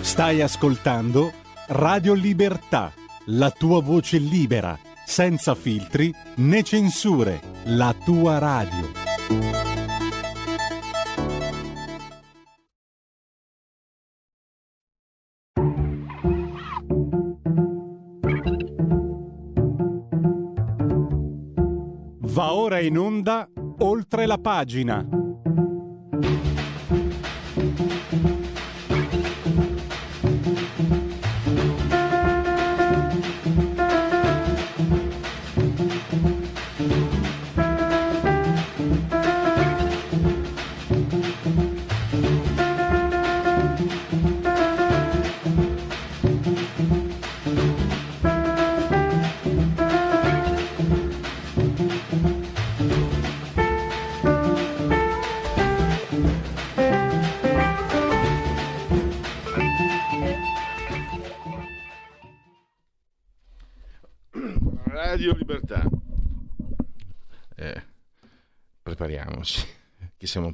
Stai ascoltando Radio Libertà, la tua voce libera, senza filtri né censure, la tua radio. Va ora in onda oltre la pagina.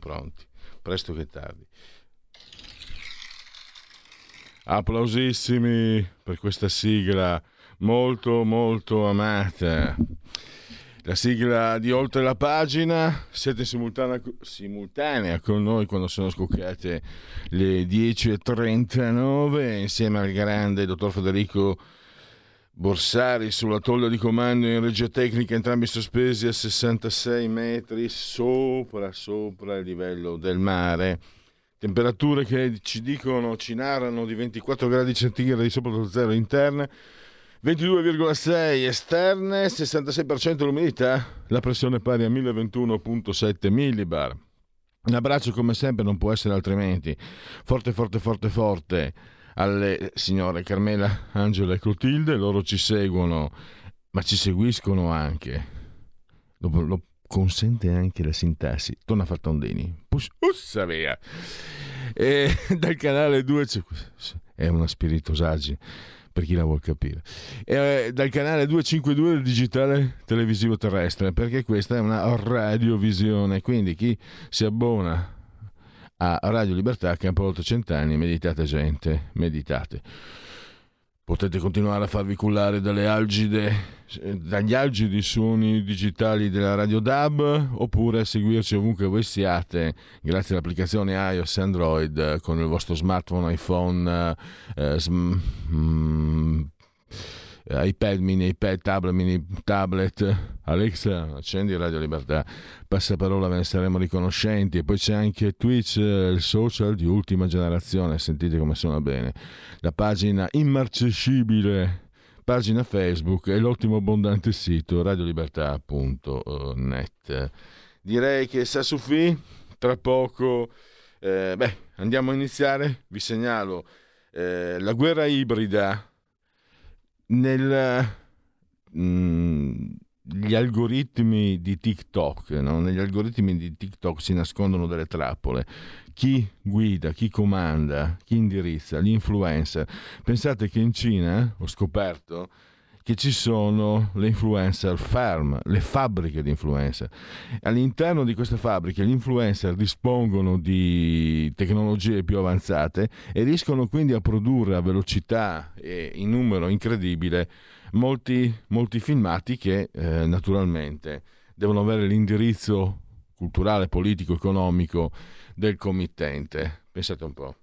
Pronti, presto che tardi. Applausissimi per questa sigla molto molto amata. La sigla di Oltre la pagina, siete simultanea, simultanea con noi quando sono scoccate le 10.39 insieme al grande dottor Federico Borsari sulla tolla di comando in regia tecnica, entrambi sospesi a 66 metri sopra, sopra il livello del mare. Temperature che ci dicono, ci narrano di 24 gradi centigradi sopra lo zero interne, 22,6 esterne, 66% l'umidità, la pressione pari a 1021,7 millibar. Un abbraccio come sempre non può essere altrimenti. Forte, forte, forte, forte alle signore Carmela, Angela e Clotilde, loro ci seguono, ma ci seguiscono anche. Lo, lo consente anche la sintassi. Torna Fattondini. Ussa via! E dal canale 2 è una spiritosaggi per chi la vuol capire. E dal canale 252 del digitale televisivo terrestre, perché questa è una radiovisione, quindi chi si abbona a Radio Libertà, Campo oltre cent'anni, meditate gente, meditate. Potete continuare a farvi cullare algide, dagli algidi suoni digitali della Radio DAB oppure seguirci ovunque voi siate grazie all'applicazione iOS Android con il vostro smartphone, iPhone, eh, sm- mm, iPad mini, iPad, tablet, mini tablet. Alexa, accendi Radio Libertà. Passaparola, ve ne saremo riconoscenti. E poi c'è anche Twitch, il social di ultima generazione. Sentite come suona bene. La pagina immarcescibile, pagina Facebook e l'ottimo abbondante sito radiolibertà.net. Direi che sa Sufì, tra poco. Eh, beh, andiamo a iniziare. Vi segnalo eh, la guerra ibrida nel, mm, gli algoritmi di TikTok, no? negli algoritmi di TikTok si nascondono delle trappole. Chi guida, chi comanda, chi indirizza, gli influencer. Pensate che in Cina, ho scoperto, che ci sono le influencer farm, le fabbriche di influencer. All'interno di queste fabbriche gli influencer dispongono di tecnologie più avanzate e riescono quindi a produrre a velocità e in numero incredibile molti, molti filmati che eh, naturalmente devono avere l'indirizzo culturale, politico, economico del committente. Pensate un po'.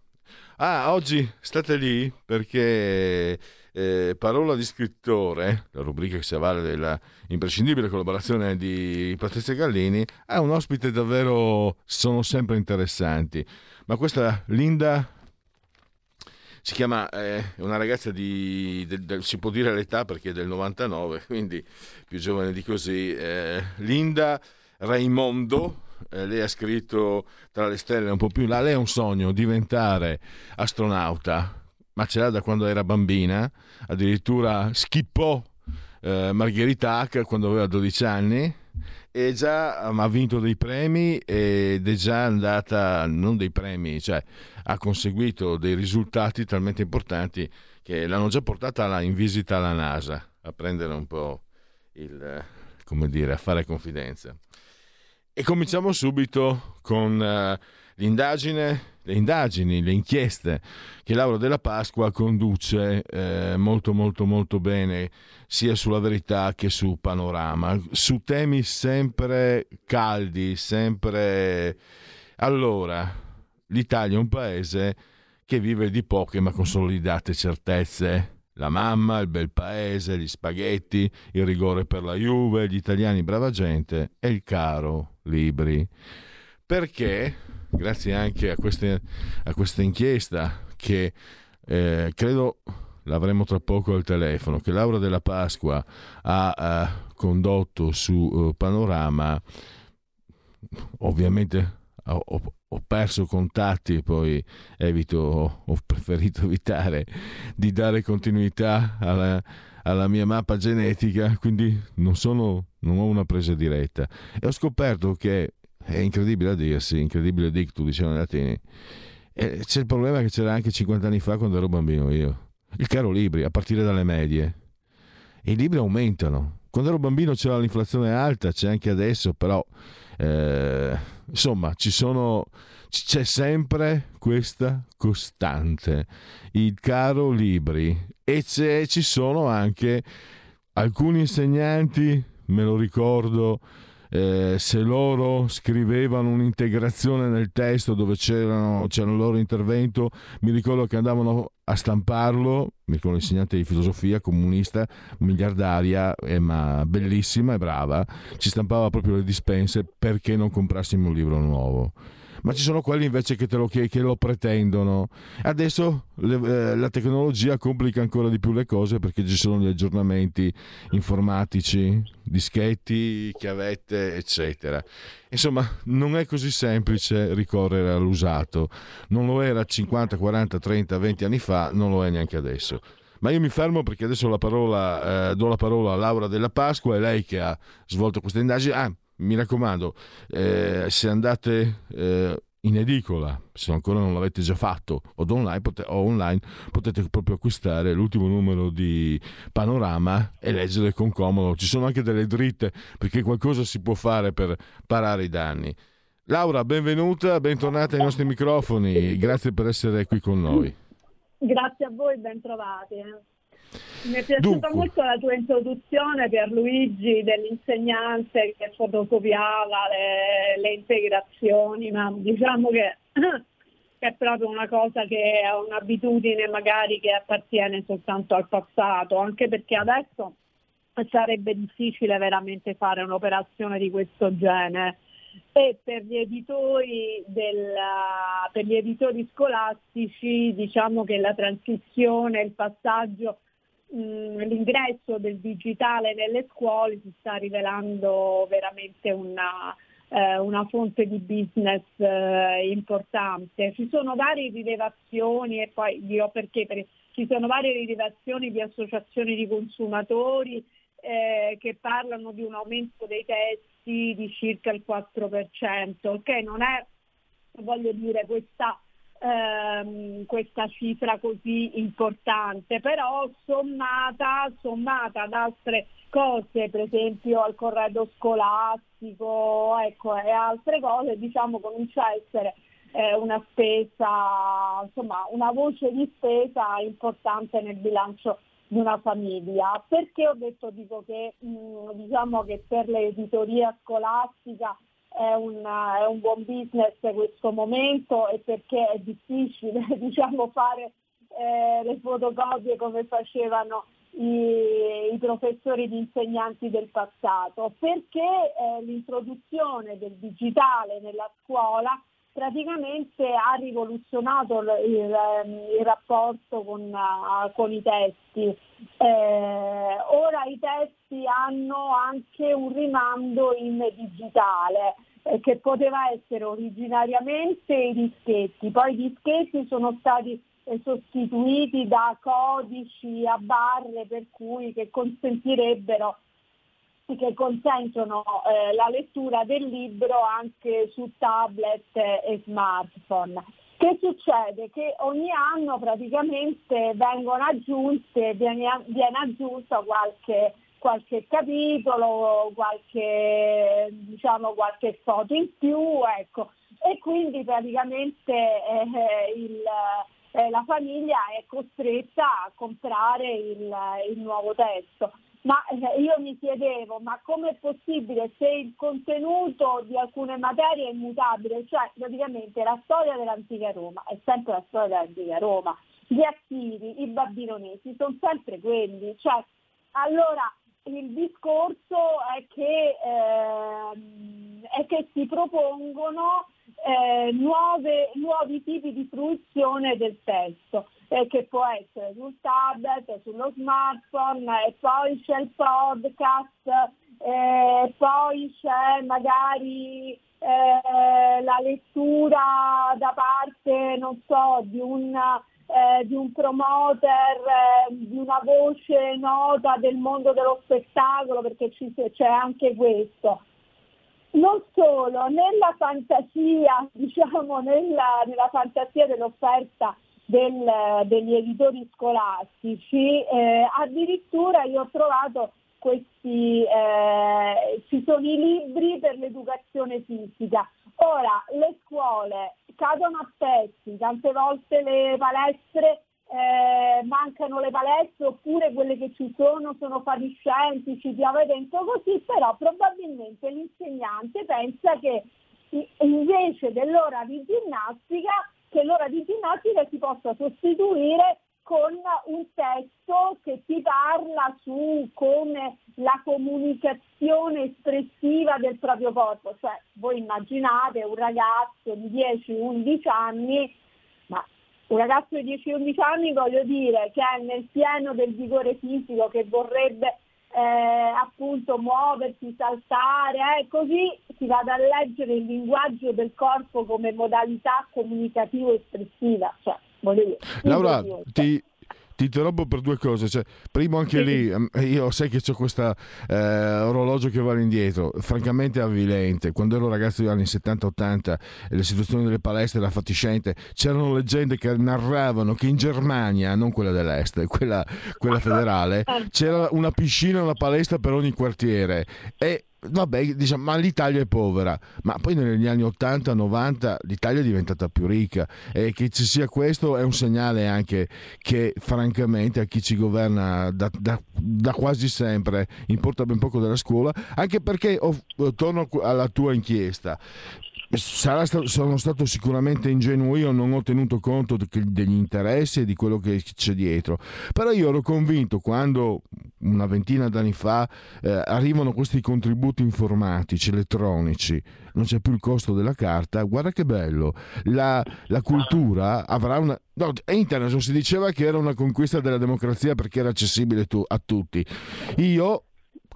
Ah, oggi state lì perché eh, Parola di scrittore, la rubrica che si avvale della imprescindibile collaborazione di Patrizia Gallini, ha un ospite davvero, sono sempre interessanti. Ma questa Linda si chiama, è eh, una ragazza di, de, de, si può dire l'età perché è del 99, quindi più giovane di così, eh, Linda Raimondo, eh, lei ha scritto tra le stelle un po' più in là, lei ha un sogno, diventare astronauta, ma ce l'ha da quando era bambina, addirittura schippò eh, Margherita Hack quando aveva 12 anni e già ha vinto dei premi ed è già andata, non dei premi, cioè ha conseguito dei risultati talmente importanti che l'hanno già portata in visita alla NASA a prendere un po' il, come dire, a fare confidenza. E cominciamo subito con uh, l'indagine le indagini, le inchieste che Laura della Pasqua conduce eh, molto molto molto bene sia sulla verità che su panorama, su temi sempre caldi, sempre... Allora, l'Italia è un paese che vive di poche ma consolidate certezze. La mamma, il bel paese, gli spaghetti, il rigore per la Juve, gli italiani brava gente e il caro libri. Perché, grazie anche a, queste, a questa inchiesta che eh, credo l'avremo tra poco al telefono, che Laura della Pasqua ha, ha condotto su uh, Panorama, ovviamente ho, ho perso contatti poi evito, ho preferito evitare di dare continuità alla, alla mia mappa genetica, quindi non, sono, non ho una presa diretta. E ho scoperto che è incredibile a dirsi, incredibile dictu, dicevano i latini. E c'è il problema che c'era anche 50 anni fa quando ero bambino io. Il caro libri, a partire dalle medie. I libri aumentano. Quando ero bambino c'era l'inflazione alta, c'è anche adesso, però eh, insomma sono, c'è sempre questa costante, il caro libri e ci sono anche alcuni insegnanti, me lo ricordo, eh, se loro scrivevano un'integrazione nel testo dove c'era il loro intervento, mi ricordo che andavano a stamparlo, mi ricordo l'insegnante di filosofia comunista, miliardaria, eh, ma bellissima e brava, ci stampava proprio le dispense perché non comprassimo un libro nuovo ma ci sono quelli invece che, lo, che, che lo pretendono. Adesso le, eh, la tecnologia complica ancora di più le cose perché ci sono gli aggiornamenti informatici, dischetti, chiavette, eccetera. Insomma, non è così semplice ricorrere all'usato. Non lo era 50, 40, 30, 20 anni fa, non lo è neanche adesso. Ma io mi fermo perché adesso la parola, eh, do la parola a Laura della Pasqua, è lei che ha svolto questa indagine. Ah, mi raccomando, eh, se andate eh, in edicola, se ancora non l'avete già fatto, o online, pot- o online, potete proprio acquistare l'ultimo numero di Panorama e leggere con comodo. Ci sono anche delle dritte, perché qualcosa si può fare per parare i danni. Laura, benvenuta, bentornata ai nostri microfoni, grazie per essere qui con noi. Grazie a voi, bentrovati. Mi è piaciuta Dunque. molto la tua introduzione per Luigi dell'insegnante che fotocopiava le, le integrazioni, ma diciamo che, che, è proprio una cosa che è un'abitudine magari che appartiene soltanto al passato, anche perché adesso sarebbe difficile veramente fare un'operazione di questo genere e per gli editori, del, per gli editori scolastici diciamo che la transizione, il passaggio Mm, l'ingresso del digitale nelle scuole si sta rivelando veramente una, eh, una fonte di business eh, importante. Ci sono varie rilevazioni e poi dirò perché, perché ci sono varie rilevazioni di associazioni di consumatori eh, che parlano di un aumento dei testi di circa il 4%, che non è, voglio dire, questa ehm, questa cifra così importante, però sommata, sommata ad altre cose, per esempio al corredo scolastico ecco, e altre cose, diciamo comincia a essere eh, una spesa, insomma una voce di spesa importante nel bilancio di una famiglia. Perché ho detto dico che mh, diciamo che per l'editoria scolastica è un, è un buon business questo momento e perché è difficile diciamo, fare eh, le fotocopie come facevano i, i, professori di insegnanti del passato, perché eh, l'introduzione del digitale nella scuola praticamente ha rivoluzionato il, il, il rapporto con, uh, con, i testi. Eh, ora i testi hanno anche un rimando in digitale eh, che poteva essere originariamente i dischetti, poi i dischetti sono stati eh, sostituiti da codici a barre per cui che consentirebbero che consentono eh, la lettura del libro anche su tablet e smartphone. Che succede? Che ogni anno praticamente vengono aggiunte, viene, viene aggiunta qualche, qualche capitolo, qualche, diciamo, qualche foto in più, ecco. e quindi praticamente eh, il, eh, la famiglia è costretta a comprare il, il nuovo testo. Ma eh, io mi chiedevo, ma com'è possibile se il contenuto di alcune materie è immutabile? Cioè praticamente la storia dell'antica Roma è sempre la storia dell'antica Roma, gli attivi, i babilonesi sono sempre quelli. Cioè, allora il discorso è che, eh, è che si propongono eh, nuove, nuovi tipi di fruizione del testo, eh, che può essere sul tablet, sullo smartphone, e poi c'è il podcast, eh, poi c'è magari eh, la lettura da parte, non so, di un, eh, di un promoter, eh, di una voce nota del mondo dello spettacolo, perché ci, c'è anche questo non solo, nella fantasia, diciamo, nella, nella fantasia dell'offerta del, degli editori scolastici, eh, addirittura io ho trovato questi, eh, ci sono i libri per l'educazione fisica. Ora, le scuole cadono a pezzi, tante volte le palestre eh, mancano le palestre oppure quelle che ci sono sono fatiscenti, ci piove dentro così, però probabilmente l'insegnante pensa che invece dell'ora di ginnastica, che l'ora di ginnastica si possa sostituire con un testo che ti parla su come la comunicazione espressiva del proprio corpo, cioè voi immaginate un ragazzo di 10-11 anni un ragazzo di 10-11 anni voglio dire che è nel pieno del vigore fisico, che vorrebbe eh, appunto muoversi, saltare, eh, così si vada a leggere il linguaggio del corpo come modalità comunicativa espressiva. Cioè, Laura, ti, ti interrompo per due cose. Cioè, primo, anche lì, ehm, io sai che ho questo eh, orologio che va indietro, francamente avvilente. Quando ero ragazzo degli anni 70-80 e la situazione delle palestre era fatiscente, c'erano leggende che narravano che in Germania, non quella dell'est, quella, quella federale, c'era una piscina una palestra per ogni quartiere. E vabbè, diciamo, ma l'Italia è povera, ma poi negli anni 80-90 l'Italia è diventata più ricca. E che ci sia questo è un segnale anche che francamente a chi ci governa da, da, da quasi sempre importa ben poco della scuola, anche perché oh, torno alla tua inchiesta, Sarà, sono stato sicuramente ingenuo io, non ho tenuto conto degli interessi e di quello che c'è dietro. Però io ero convinto quando una ventina d'anni fa eh, arrivano questi contributi informatici, elettronici, non c'è più il costo della carta, guarda che bello, la, la cultura avrà una... No, internet si diceva che era una conquista della democrazia perché era accessibile tu, a tutti. Io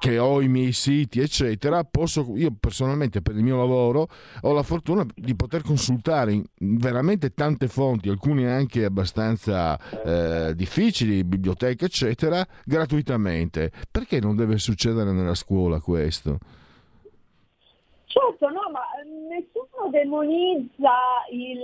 che ho i miei siti, eccetera, posso, io personalmente per il mio lavoro ho la fortuna di poter consultare veramente tante fonti, alcune anche abbastanza eh, difficili, biblioteche, eccetera, gratuitamente. Perché non deve succedere nella scuola questo? Certo, no, demonizza il,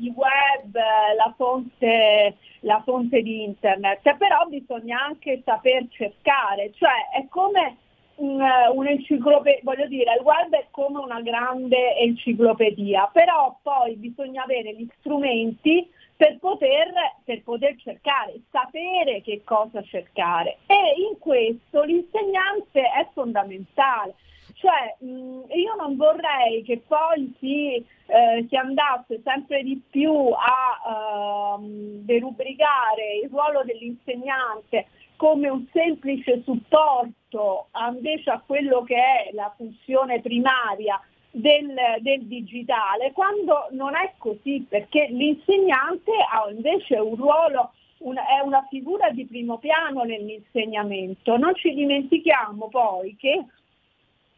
il web, la fonte, la fonte, di internet, però bisogna anche saper cercare, cioè è come un, un'enciclopedia, voglio dire, il web è come una grande enciclopedia, però poi bisogna avere gli strumenti per poter, per poter cercare, sapere che cosa cercare. E in questo l'insegnante è fondamentale cioè, mh, io non vorrei che poi si, eh, si andasse sempre di più a uh, derubricare il ruolo dell'insegnante come un semplice supporto invece a quello che è la funzione primaria del, del, digitale, quando non è così, perché l'insegnante ha invece un ruolo, una, è una figura di primo piano nell'insegnamento. Non ci dimentichiamo poi che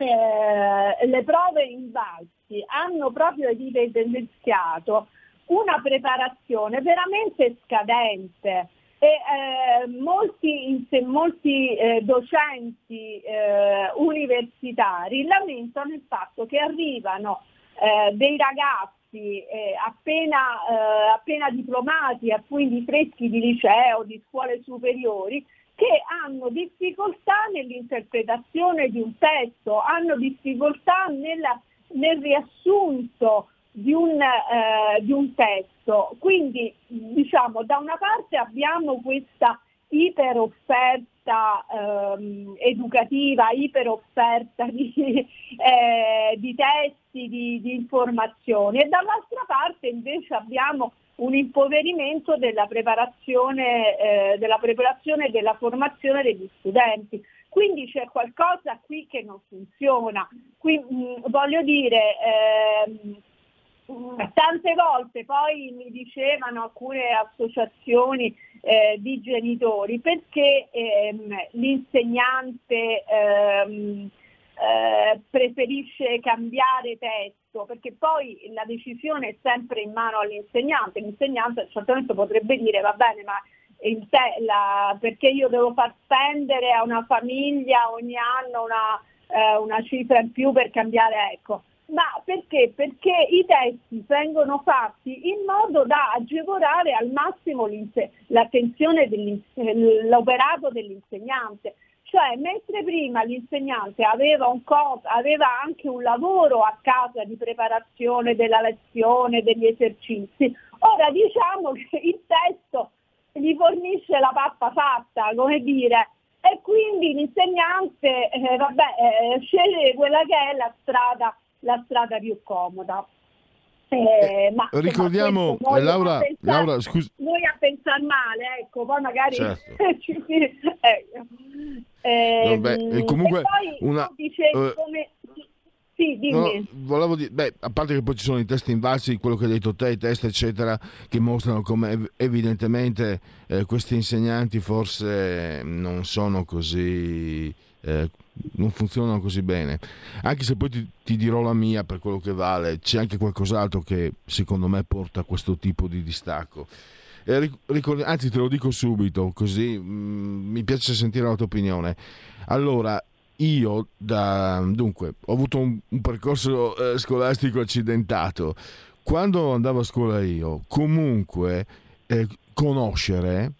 eh, le prove in Valsi hanno proprio evidenziato una preparazione veramente scadente e eh, molti, molti eh, docenti eh, universitari lamentano il fatto che arrivano eh, dei ragazzi appena, appena diplomati, quindi freschi di liceo, di scuole superiori, che hanno difficoltà nell'interpretazione di un testo, hanno difficoltà nella, nel riassunto di un, eh, di un testo. Quindi diciamo da una parte abbiamo questa iperofferta ehm, educativa, iperofferta di, eh, di testi, di, di, informazioni e dall'altra parte invece abbiamo un impoverimento della preparazione, eh, della preparazione e della formazione degli studenti. Quindi c'è qualcosa qui che non funziona. Qui, mh, voglio dire, ehm, tante volte poi mi dicevano alcune associazioni eh, di genitori perché ehm, l'insegnante ehm, eh, preferisce cambiare testo perché poi la decisione è sempre in mano all'insegnante l'insegnante certamente potrebbe dire va bene ma te, la, perché io devo far spendere a una famiglia ogni anno una, eh, una cifra in più per cambiare ecco ma perché? Perché i testi vengono fatti in modo da agevolare al massimo l'attenzione l'operato dell'insegnante. Cioè, mentre prima l'insegnante aveva, un co- aveva anche un lavoro a casa di preparazione della lezione, degli esercizi, ora diciamo che il testo gli fornisce la pappa fatta, come dire, e quindi l'insegnante eh, vabbè, eh, sceglie quella che è la strada la strada più comoda. Eh, ma, ricordiamo insomma, questo, Laura, pensare, Laura scusi. Noi a pensare male, ecco, poi magari certo. ecco. Eh, Vabbè, comunque una, dicevi, uh, come, sì, dimmi. No, volevo dire, beh, a parte che poi ci sono i test invalsi, quello che hai detto te, i test eccetera, che mostrano come evidentemente eh, questi insegnanti forse non sono così eh, non funzionano così bene. Anche se poi ti, ti, dirò la mia per quello che vale, c'è anche qualcos'altro che secondo me porta a questo tipo di distacco. Eh, anzi, te lo dico subito, così mh, mm, mi piace sentire la tua opinione. Allora, io da, dunque, ho avuto un, un percorso eh, scolastico accidentato. Quando andavo a scuola io, comunque eh, conoscere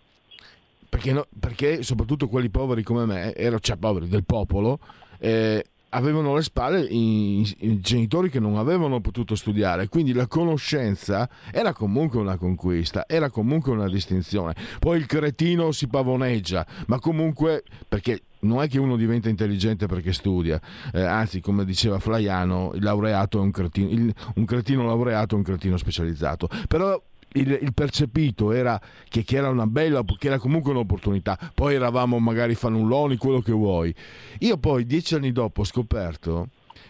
perché, no, perché, soprattutto quelli poveri come me, ero, cioè poveri del popolo, eh, avevano alle spalle i, i, genitori che non avevano potuto studiare, quindi la conoscenza era comunque una conquista, era comunque una distinzione. Poi il cretino si pavoneggia, ma comunque perché non è che uno diventa intelligente perché studia, eh, anzi, come diceva Flaiano, il laureato è un cretino, il, un cretino laureato è un cretino specializzato. Però il, il, percepito era che, che, era una bella, che era comunque un'opportunità. Poi eravamo magari fannulloni, quello che vuoi. Io poi, dieci anni dopo, ho scoperto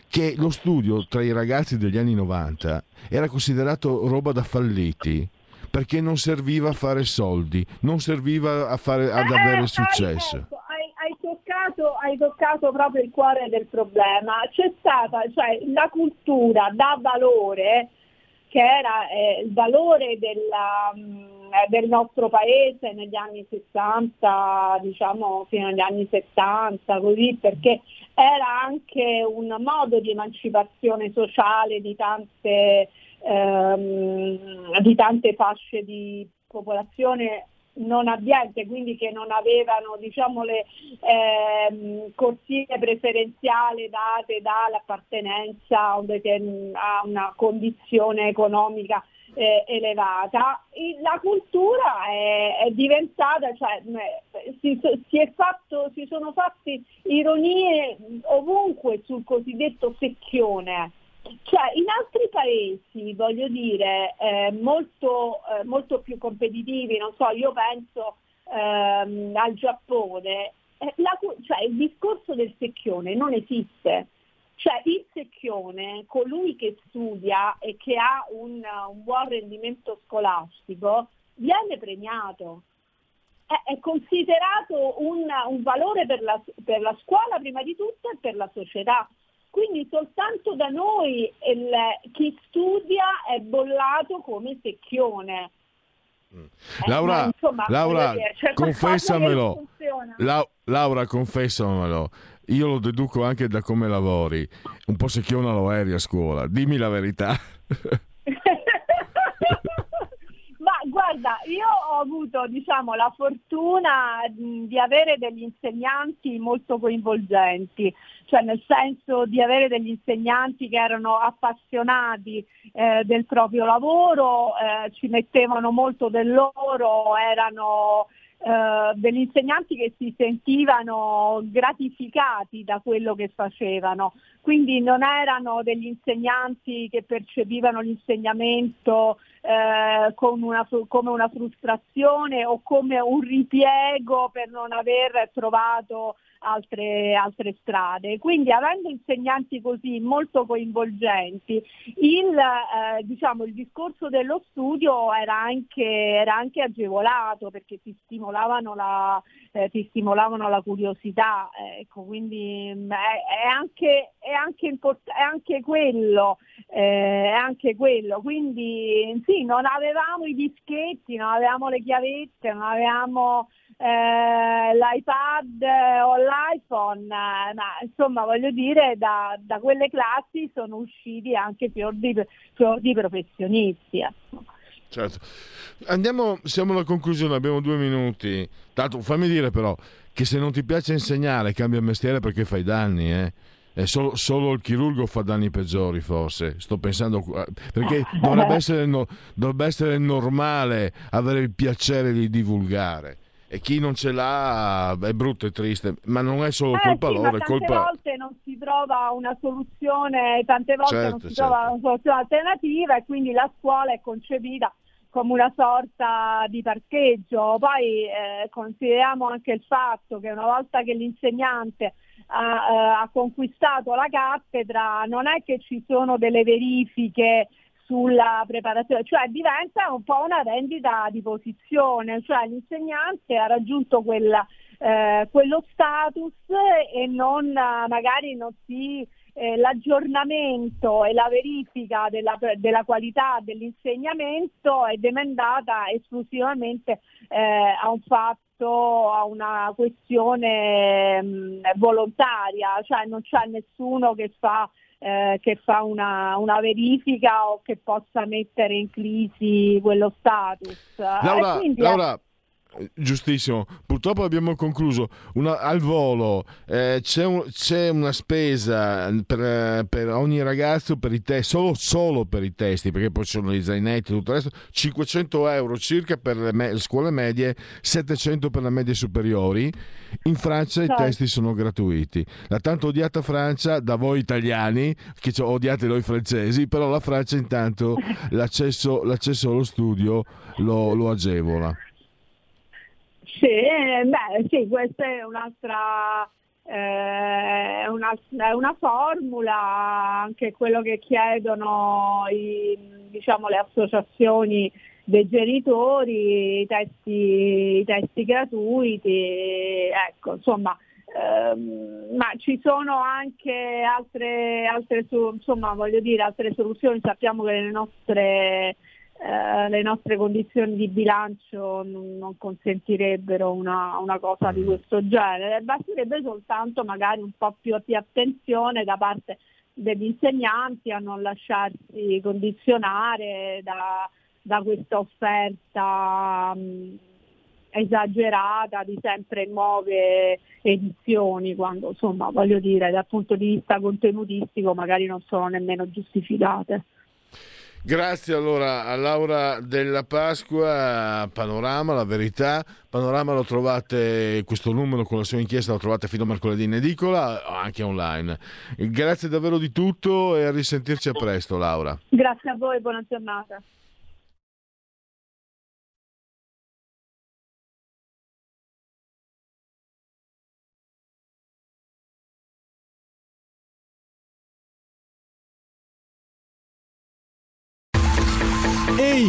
che lo studio tra i ragazzi degli anni 90 era considerato roba da falliti perché non serviva a fare soldi, non serviva a fare, ad eh, avere successo. Hai, hai, toccato, hai toccato proprio il cuore del problema. C'è stata, cioè la cultura dà valore che era eh, il valore della, mm, del nostro paese negli anni 60, diciamo fino agli anni 70, così, perché era anche un modo di emancipazione sociale di tante, ehm, di tante fasce di popolazione non abbiente, quindi che non avevano diciamo, le ehm, corsie preferenziali date dall'appartenenza a, una condizione economica eh, elevata. La cultura è, è diventata, cioè, si, si, fatto, si sono fatte ironie ovunque sul cosiddetto secchione cioè, in altri paesi, voglio dire, eh, molto, eh, molto, più competitivi, non so, io penso ehm, al Giappone, eh, la, cioè, il discorso del secchione non esiste. Cioè il secchione, colui che studia e che ha un, un buon rendimento scolastico, viene premiato. È, è considerato un, un valore per la, per la scuola prima di tutto e per la società. Quindi soltanto da noi il, chi studia è bollato come secchione. Mm. Eh, Laura, insomma, Laura cioè confessamelo. La, Laura, confessamelo. Io lo deduco anche da come lavori. Un po' secchiona lo eri a scuola. Dimmi la verità. Ma guarda, io ho avuto diciamo, la fortuna di avere degli insegnanti molto coinvolgenti, cioè nel senso di avere degli insegnanti che erano appassionati eh, del proprio lavoro, eh, ci mettevano molto del loro, erano eh, degli insegnanti che si sentivano gratificati da quello che facevano, quindi non erano degli insegnanti che percepivano l'insegnamento eh, una, come una frustrazione o come un ripiego per non aver trovato altre, altre strade. Quindi avendo insegnanti così molto coinvolgenti, il, eh, diciamo, il discorso dello studio era anche, era anche agevolato perché ti stimolavano la, eh, ti stimolavano la curiosità, ecco, quindi mh, mm, è, è, anche, è, anche import- è anche quello, eh, è anche quello, quindi sì, non avevamo i dischetti, non avevamo le chiavette, non avevamo eh, l'iPad o l'iPhone, ma insomma voglio dire da, da quelle classi sono usciti anche fior di, fior di professionisti. Ecco. Certo. Andiamo, siamo alla conclusione, abbiamo due minuti. Tanto fammi dire però che se non ti piace insegnare cambia mestiere perché fai danni, eh. Solo, solo, il chirurgo fa danni peggiori, forse. Sto pensando perché dovrebbe essere, no, dovrebbe essere normale avere il piacere di divulgare e chi non ce l'ha è brutto e triste, ma non è solo eh, colpa sì, loro, è colpa... Tante volte non si trova una soluzione, tante volte certo, non si certo. trova una soluzione alternativa e quindi la scuola è concepita come una sorta di parcheggio. Poi eh, consideriamo anche il fatto che una volta che l'insegnante ha, eh, ha conquistato la cattedra non è che ci sono delle verifiche sulla preparazione, cioè diventa un po' una vendita di posizione, cioè l'insegnante ha raggiunto quella, eh, quello status e non, magari non si, eh, l'aggiornamento e la verifica della, della, qualità dell'insegnamento è demandata esclusivamente eh, a un fatto, a una questione mh, mm, volontaria, cioè non c'è nessuno che fa eh, che fa una, una, verifica o che possa mettere in crisi quello status. Laura, Laura Giustissimo, purtroppo abbiamo concluso una, al volo. Eh, c'è, un, c'è, una spesa per, per, ogni ragazzo per i test, solo, solo, per i testi, perché poi ci sono gli zainetti e tutto il resto. 500 euro circa per le, me, le, scuole medie, 700 per le medie superiori. In Francia i certo. testi sono gratuiti. La tanto odiata Francia, da voi italiani, che odiate noi francesi, però la Francia intanto l'accesso, l'accesso allo studio lo, lo agevola. Sì, eh, beh, sì, questa è un'altra eh, una, una formula, anche quello che chiedono i, diciamo, le associazioni dei genitori, i testi, i testi gratuiti, ecco, insomma, ehm, ma ci sono anche altre, altre, insomma, dire, altre soluzioni, sappiamo che le nostre eh, le nostre condizioni di bilancio non, non consentirebbero una, una, cosa di questo genere, basterebbe soltanto magari un po' più di attenzione da parte degli insegnanti a non lasciarsi condizionare da, da questa offerta mh, esagerata di sempre nuove edizioni, quando insomma voglio dire dal punto di vista contenutistico magari non sono nemmeno giustificate. Grazie allora a Laura della Pasqua, Panorama, la verità. Panorama lo trovate, questo numero con la sua inchiesta lo trovate fino a mercoledì in edicola, anche online. Grazie davvero di tutto e a risentirci a presto Laura. Grazie a voi, buona giornata.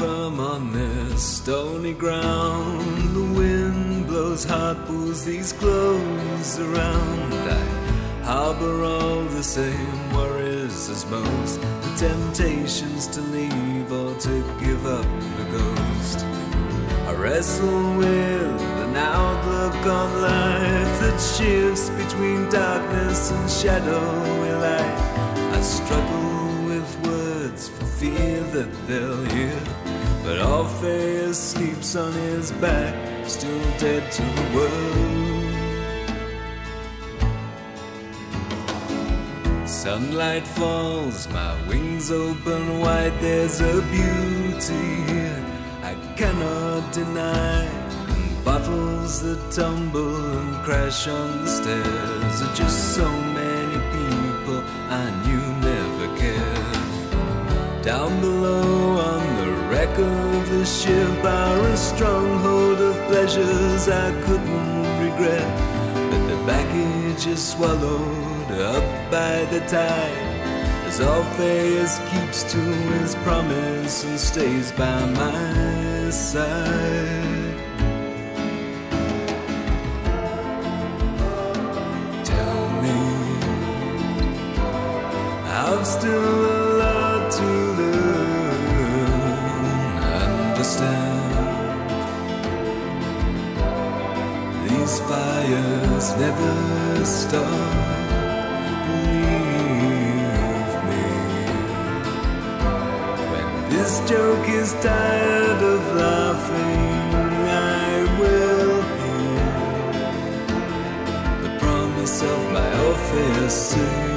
Firm on this stony ground, the wind blows hot, pulls these clothes around. I harbor all the same worries as most, the temptations to leave or to give up the ghost. I wrestle with an outlook on life that shifts between darkness and shadowy light. I struggle for fear that they'll hear. But Orpheus sleeps on his back, still dead to the world. Sunlight falls, my wings open wide, there's a beauty here I cannot deny. And bottles that tumble and crash on the stairs are just so many people I knew. Down below on the wreck of the ship a stronghold of pleasures I couldn't regret. But the baggage is swallowed up by the tide. As Orpheus keeps to his promise and stays by my side. Tell me, I've still fires never stop. Believe me. When this joke is tired of laughing, I will hear the promise of my Orpheus sing.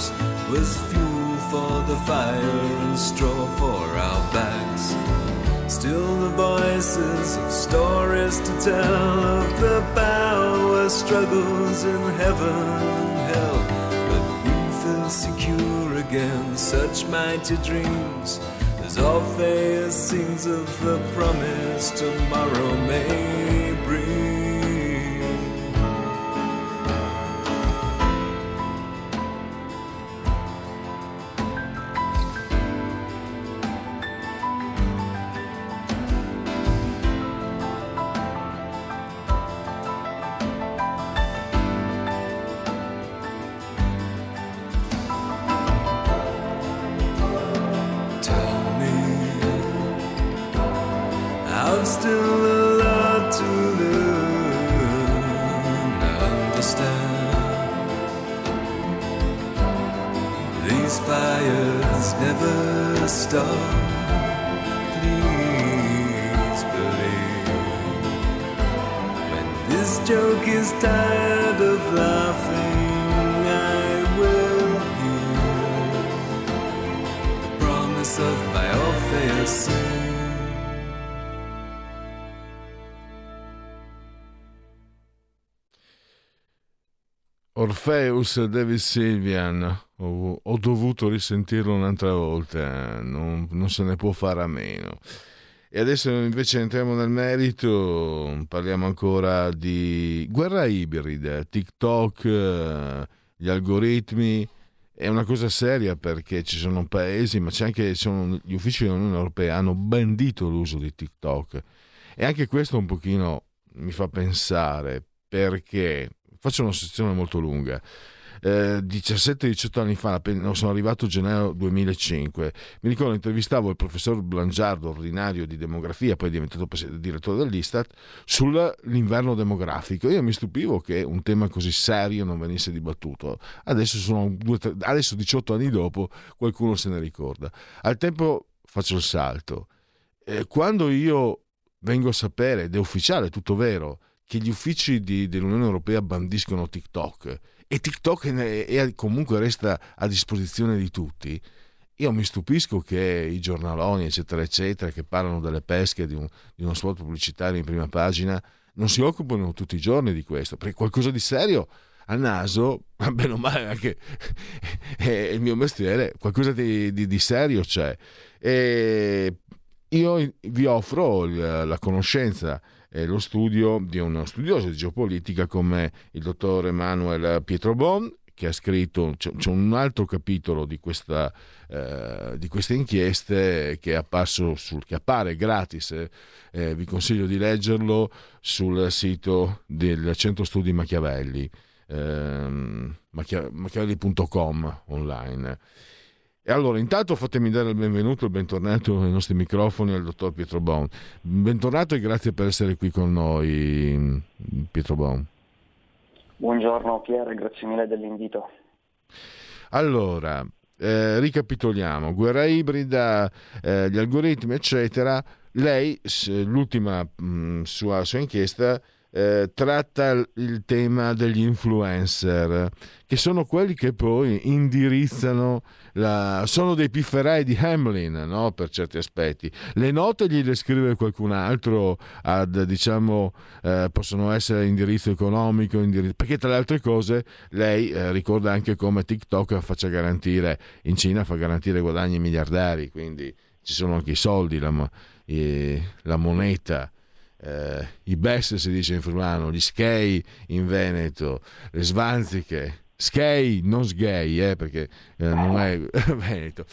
Our laps was fuel for the fire and straw for our backs. Still the voices of stories to tell of the power struggles in heaven and hell. But we feel secure against such mighty dreams as Orpheus sings of the promise tomorrow may bring. Never stop. Please believe. When this joke is tired of laughing, I will hear the promise of Orpheus ho, dovuto risentirlo un'altra volta, non, non se ne può fare a meno. E adesso invece entriamo nel merito, parliamo ancora di guerra ibrida, TikTok, eh, gli algoritmi, è una cosa seria perché ci sono paesi, ma c'è anche gli uffici dell'Unione Europea hanno bandito l'uso di TikTok. E anche questo un pochino mi fa pensare perché faccio una sezione molto lunga. Eh, 17-18 anni fa, sono arrivato a gennaio 2005, mi ricordo intervistavo il professor Blangiardo, ordinario di demografia, poi è diventato direttore dell'Istat, sull'inverno demografico. Io mi stupivo che un tema così serio non venisse dibattuto. Adesso, sono due, tre, adesso 18 anni dopo qualcuno se ne ricorda. Al tempo faccio il salto. Eh, quando io vengo a sapere, ed è ufficiale, tutto vero, che gli uffici di, dell'Unione Europea bandiscono TikTok e TikTok è, è, comunque resta a disposizione di tutti, io mi stupisco che i giornaloni, eccetera, eccetera, che parlano delle pesche di, un, di uno spot pubblicitario in prima pagina, non si occupano tutti i giorni di questo, perché qualcosa di serio a naso, bene o male anche è il mio mestiere, qualcosa di, di, di serio c'è. E io vi offro la conoscenza eh, lo studio di uno studioso di geopolitica come il dottor Emanuel Pietrobon che ha scritto, c'è, c'è un altro capitolo di, questa, eh, di queste inchieste che, sul, che appare gratis, eh, vi consiglio di leggerlo sul sito del Centro Studi Machiavelli, ehm, machiavelli.com online. E allora, intanto fatemi dare il benvenuto e il bentornato ai nostri microfoni al dottor Pietro Bon. Bentornato e grazie per essere qui con noi, Pietro Bon. Buongiorno Pier, grazie mille dell'invito. Allora, eh, ricapitoliamo, guerra ibrida, eh, gli algoritmi, eccetera. Lei, l'ultima mh, sua, sua inchiesta, eh, tratta il tema degli influencer, che sono quelli che poi indirizzano, la... sono dei pifferai di Hamlin no? per certi aspetti. Le note gliele scrive qualcun altro, ad, diciamo, eh, possono essere indirizzo economico, indirizzo... perché tra le altre cose lei eh, ricorda anche come TikTok faccia garantire, in Cina fa garantire guadagni miliardari, quindi ci sono anche i soldi, la, la moneta eh, i best si dice in friulano, gli skei in Veneto, le svanziche, skei, non sgay, eh, perché eh, non è Veneto.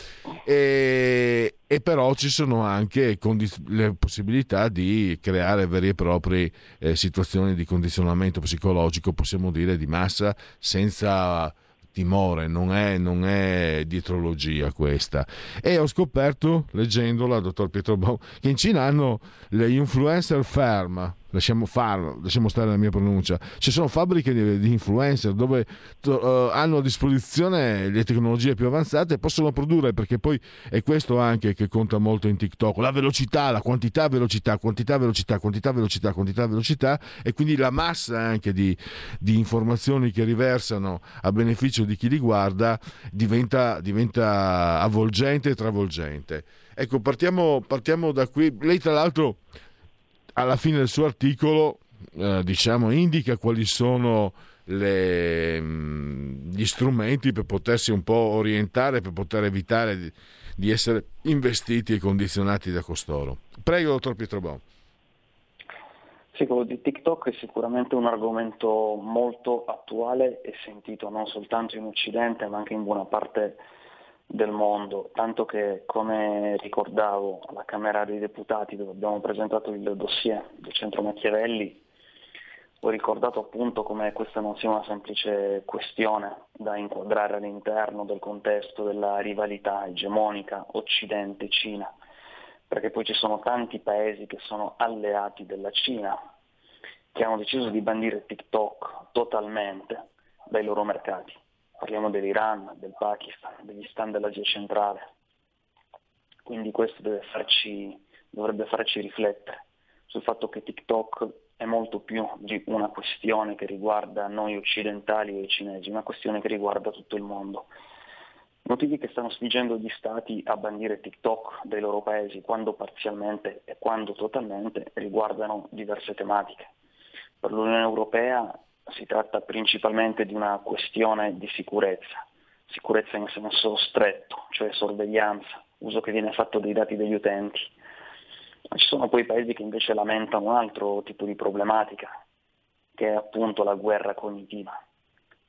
E, e, però ci sono anche condiz- le possibilità di creare vere e proprie eh, situazioni di condizionamento psicologico, possiamo dire, di massa, senza timore, non è, non è dietrologia questa. E ho scoperto, leggendola, dottor Pietro Bau, che in Cina hanno le influencer firm, lasciamo, farlo, lasciamo stare la mia pronuncia, ci sono fabbriche di, di influencer dove uh, hanno a disposizione le tecnologie più avanzate e possono produrre, perché poi è questo anche che conta molto in TikTok, la velocità, la quantità, velocità, quantità, velocità, quantità, velocità, quantità, velocità e quindi la massa anche di, di informazioni che riversano a beneficio di chi li guarda diventa, diventa avvolgente e travolgente. Ecco, partiamo, partiamo da qui. Lei tra l'altro alla fine del suo articolo eh, diciamo, indica quali sono le, mm, gli strumenti per potersi un po' orientare, per poter evitare di, di essere investiti e condizionati da costoro. Prego, dottor Pietro Bon. Sì, quello di TikTok è sicuramente un argomento molto attuale e sentito non soltanto in Occidente ma anche in buona parte del mondo, tanto che come ricordavo alla Camera dei Deputati dove abbiamo presentato il dossier del Centro Machiavelli, ho ricordato appunto come questa non sia una semplice questione da inquadrare all'interno del contesto della rivalità egemonica Occidente-Cina, perché poi ci sono tanti paesi che sono alleati della Cina, che hanno deciso di bandire TikTok totalmente dai loro mercati parliamo dell'Iran, del Pakistan, degli stan dell'Asia centrale. Quindi questo farci, dovrebbe farci riflettere sul fatto che TikTok è molto più di una questione che riguarda noi occidentali e i cinesi, una questione che riguarda tutto il mondo. Motivi che stanno spingendo gli stati a bandire TikTok dai loro paesi quando parzialmente e quando totalmente riguardano diverse tematiche. Per l'Unione Europea si tratta principalmente di una questione di sicurezza, sicurezza in senso stretto, cioè sorveglianza, uso che viene fatto dei dati degli utenti. Ma ci sono poi paesi che invece lamentano un altro tipo di problematica, che è appunto la guerra cognitiva.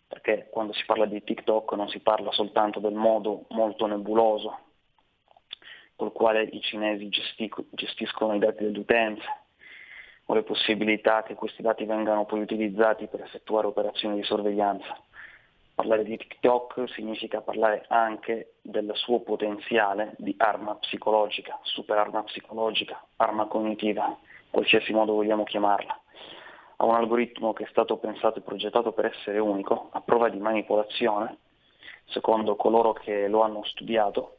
Perché quando si parla di TikTok non si parla soltanto del modo molto nebuloso col quale i cinesi gestiscono i dati degli utenti, o le possibilità che questi dati vengano poi utilizzati per effettuare operazioni di sorveglianza. Parlare di TikTok significa parlare anche del suo potenziale di arma psicologica, super arma psicologica, arma cognitiva, qualsiasi modo vogliamo chiamarla. Ha un algoritmo che è stato pensato e progettato per essere unico, a prova di manipolazione, secondo coloro che lo hanno studiato,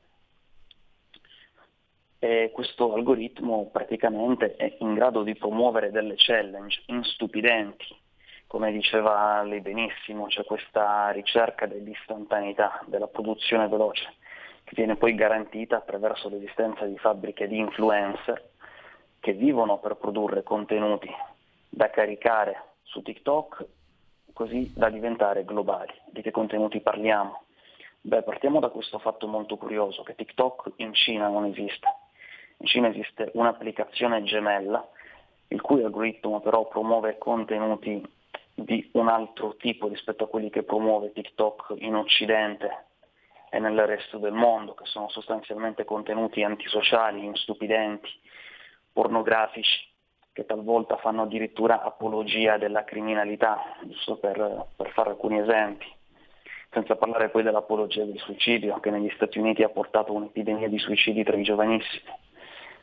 e questo algoritmo praticamente è in grado di promuovere delle challenge instupidenti, come diceva lei benissimo, c'è questa ricerca dell'istantaneità, della produzione veloce, che viene poi garantita attraverso l'esistenza di fabbriche di influencer che vivono per produrre contenuti da caricare su TikTok così da diventare globali. Di che contenuti parliamo? Beh, partiamo da questo fatto molto curioso, che TikTok in Cina non esiste. In Cina esiste un'applicazione gemella, il cui algoritmo però promuove contenuti di un altro tipo rispetto a quelli che promuove TikTok in Occidente e nel resto del mondo, che sono sostanzialmente contenuti antisociali, instupidenti, pornografici, che talvolta fanno addirittura apologia della criminalità, giusto per, per fare alcuni esempi. Senza parlare poi dell'apologia del suicidio, che negli Stati Uniti ha portato un'epidemia di suicidi tra i giovanissimi.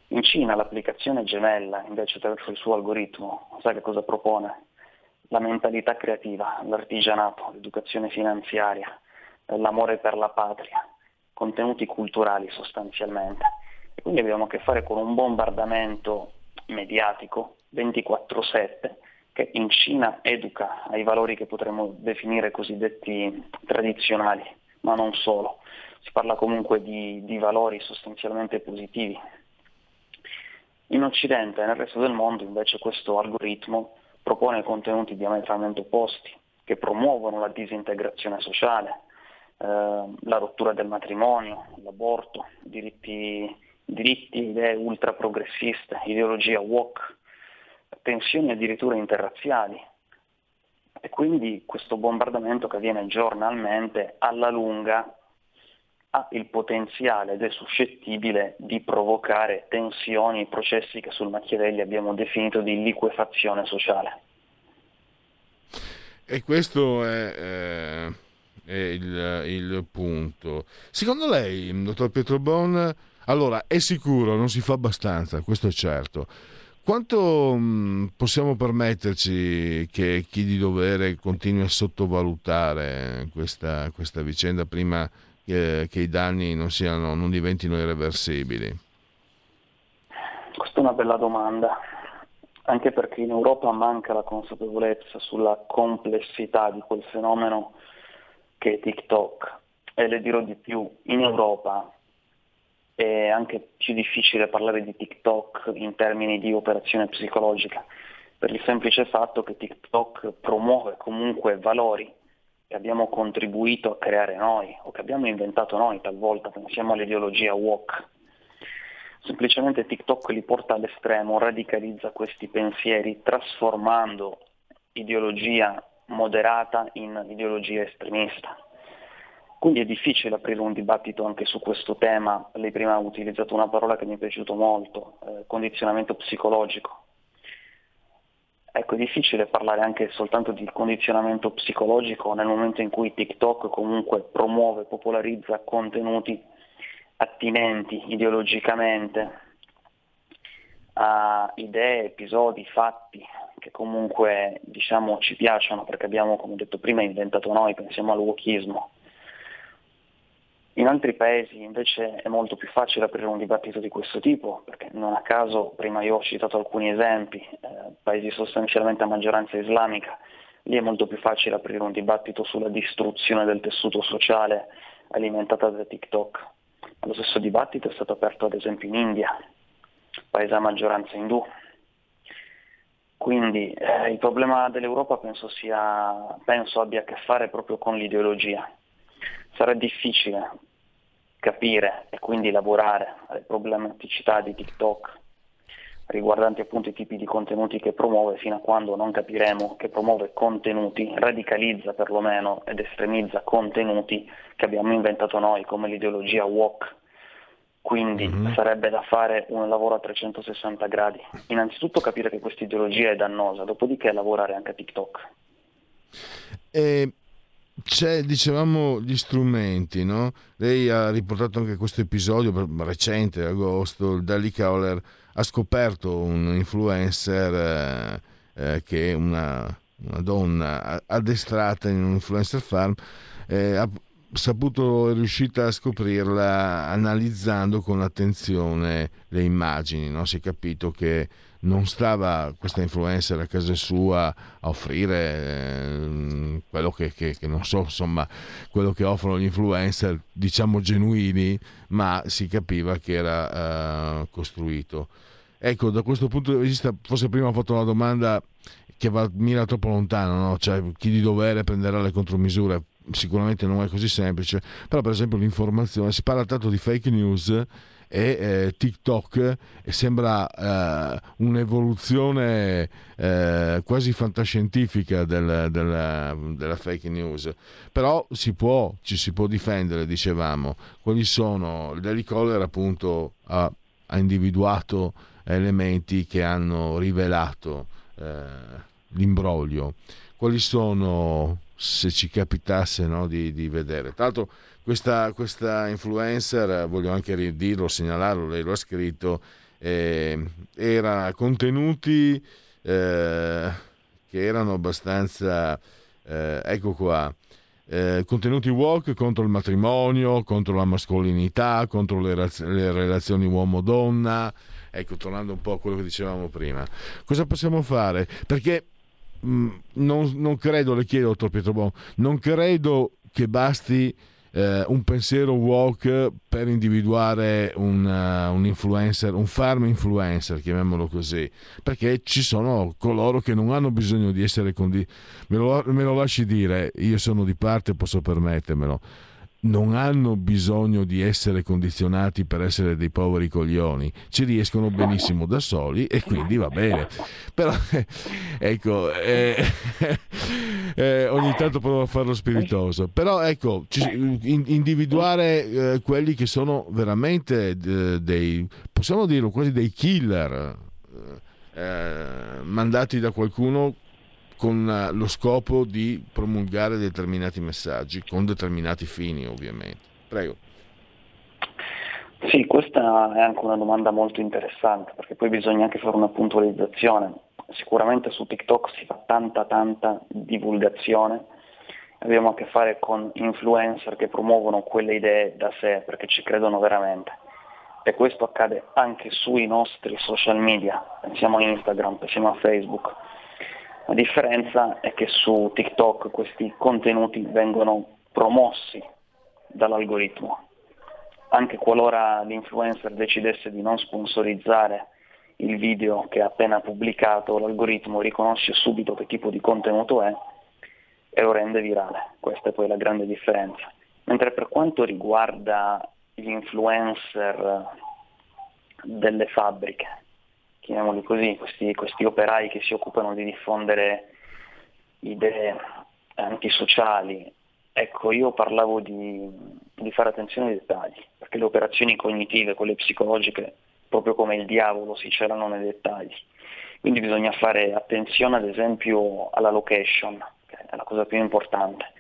In Cina l'applicazione gemella, invece attraverso il suo algoritmo, sa che cosa propone? La mentalità creativa, l'artigianato, l'educazione finanziaria, l'amore per la patria, contenuti culturali sostanzialmente. E quindi abbiamo a che fare con un bombardamento mediatico 24/7 che in Cina educa ai valori che potremmo definire cosiddetti tradizionali, ma non solo. Si parla comunque di, di valori sostanzialmente positivi, in Occidente e nel resto del mondo invece questo algoritmo propone contenuti diametralmente opposti, che promuovono la disintegrazione sociale, eh, la rottura del matrimonio, l'aborto, diritti, diritti idee ultra progressiste, ideologia woke, tensioni addirittura interrazziali. E quindi questo bombardamento che avviene giornalmente alla lunga ha il potenziale ed è suscettibile di provocare tensioni processi che sul Machiavelli abbiamo definito di liquefazione sociale. E questo è, eh, è il, il, punto. Secondo lei, dottor Pietro Bon, allora è sicuro, non si fa abbastanza, questo è certo. Quanto mm, possiamo permetterci che chi di dovere continui a sottovalutare questa, questa vicenda prima che, che i danni non, siano, non diventino irreversibili? Questa è una bella domanda, anche perché in Europa manca la consapevolezza sulla complessità di quel fenomeno che è TikTok. E le dirò di più, in Europa è anche più difficile parlare di TikTok in termini di operazione psicologica, per il semplice fatto che TikTok promuove comunque valori che abbiamo contribuito a creare noi o che abbiamo inventato noi talvolta, pensiamo all'ideologia woke. Semplicemente TikTok li porta all'estremo, radicalizza questi pensieri trasformando ideologia moderata in ideologia estremista. Quindi è difficile aprire un dibattito anche su questo tema. Lei prima ha utilizzato una parola che mi è piaciuta molto, eh, condizionamento psicologico. Ecco, è difficile parlare anche soltanto di condizionamento psicologico nel momento in cui TikTok comunque promuove, popolarizza contenuti attinenti ideologicamente a idee, episodi, fatti che comunque diciamo, ci piacciono perché abbiamo, come detto prima, inventato noi, pensiamo al wokismo, in altri paesi invece è molto più facile aprire un dibattito di questo tipo, perché non a caso, prima io ho citato alcuni esempi, eh, paesi sostanzialmente a maggioranza islamica, lì è molto più facile aprire un dibattito sulla distruzione del tessuto sociale alimentata da TikTok. Lo stesso dibattito è stato aperto ad esempio in India, paese a maggioranza indù. Quindi eh, il problema dell'Europa penso, sia, penso abbia a che fare proprio con l'ideologia sarà difficile capire e quindi lavorare alle problematicità di TikTok riguardanti appunto i tipi di contenuti che promuove fino a quando non capiremo che promuove contenuti, radicalizza perlomeno ed estremizza contenuti che abbiamo inventato noi come l'ideologia woke. Quindi mm-hmm. sarebbe da fare un lavoro a 360 gradi. Innanzitutto capire che questa ideologia è dannosa, dopodiché lavorare anche a TikTok. Eh, c'è, dicevamo, gli strumenti, no? Lei ha riportato anche questo episodio recente, agosto, il Daily Caller ha scoperto un influencer eh, eh, che è una, una, donna addestrata in un influencer farm, eh, ha saputo, è riuscita a scoprirla analizzando con attenzione le immagini, no? si è capito che non stava questa influencer a casa sua a offrire eh, quello che, che, che, non so, insomma, quello che offrono gli influencer, diciamo genuini, ma si capiva che era uh, costruito. Ecco, da questo punto di vista, forse prima ho fatto una domanda che va, mira troppo lontano, no? cioè chi di dovere prenderà le contromisure. Sicuramente non è così semplice, però per esempio l'informazione, si parla tanto di fake news e eh, TikTok e sembra eh, un'evoluzione eh, quasi fantascientifica del, della, della, fake news. Però si può, ci si può difendere dicevamo. Quali sono il Daily Caller appunto ha, ha individuato elementi che hanno rivelato eh, l'imbroglio. Quali sono se ci capitasse no, di, di vedere? Tra l'altro questa, questa influencer, voglio anche ridirlo, segnalarlo, lei lo ha scritto, eh, era contenuti eh, che erano abbastanza, eh, ecco qua, eh, contenuti woke contro il matrimonio, contro la mascolinità, contro le, raz- le relazioni uomo-donna, ecco, tornando un po' a quello che dicevamo prima. Cosa possiamo fare? Perché mh, mm, non, non, credo, le chiedo, dottor Pietro Bon, non credo che basti eh, un pensiero walk per individuare un, uh, un, influencer, un farm influencer, chiamiamolo così, perché ci sono coloro che non hanno bisogno di essere condivisi. Me, me lo lasci dire, io sono di parte, posso permettermelo non hanno bisogno di essere condizionati per essere dei poveri coglioni, ci riescono benissimo da soli e quindi va bene. Però ecco, eh, eh, ogni tanto provo a farlo spiritoso, però ecco, individuare eh, quelli che sono veramente eh, dei, possiamo dirlo quasi dei killer eh, mandati da qualcuno con eh, lo scopo di promulgare determinati messaggi, con determinati fini ovviamente. Prego. Sì, questa è anche una domanda molto interessante, perché poi bisogna anche fare una puntualizzazione. Sicuramente su TikTok si fa tanta tanta divulgazione, abbiamo a che fare con influencer che promuovono quelle idee da sé perché ci credono veramente. E questo accade anche sui nostri social media, pensiamo a Instagram, pensiamo a Facebook la differenza è che su TikTok questi contenuti vengono promossi dall'algoritmo. Anche qualora l'influencer decidesse di non sponsorizzare il video che ha appena pubblicato, l'algoritmo riconosce subito che tipo di contenuto è e lo rende virale. Questa è poi la grande differenza. Mentre per quanto riguarda gli influencer delle fabbriche, chiamiamoli così, questi, questi operai che si occupano di diffondere idee antisociali. Ecco, io parlavo di, di fare attenzione ai dettagli, perché le operazioni cognitive, quelle psicologiche, proprio come il diavolo, si celano nei dettagli. Quindi bisogna fare attenzione ad esempio alla location, che è la cosa più importante.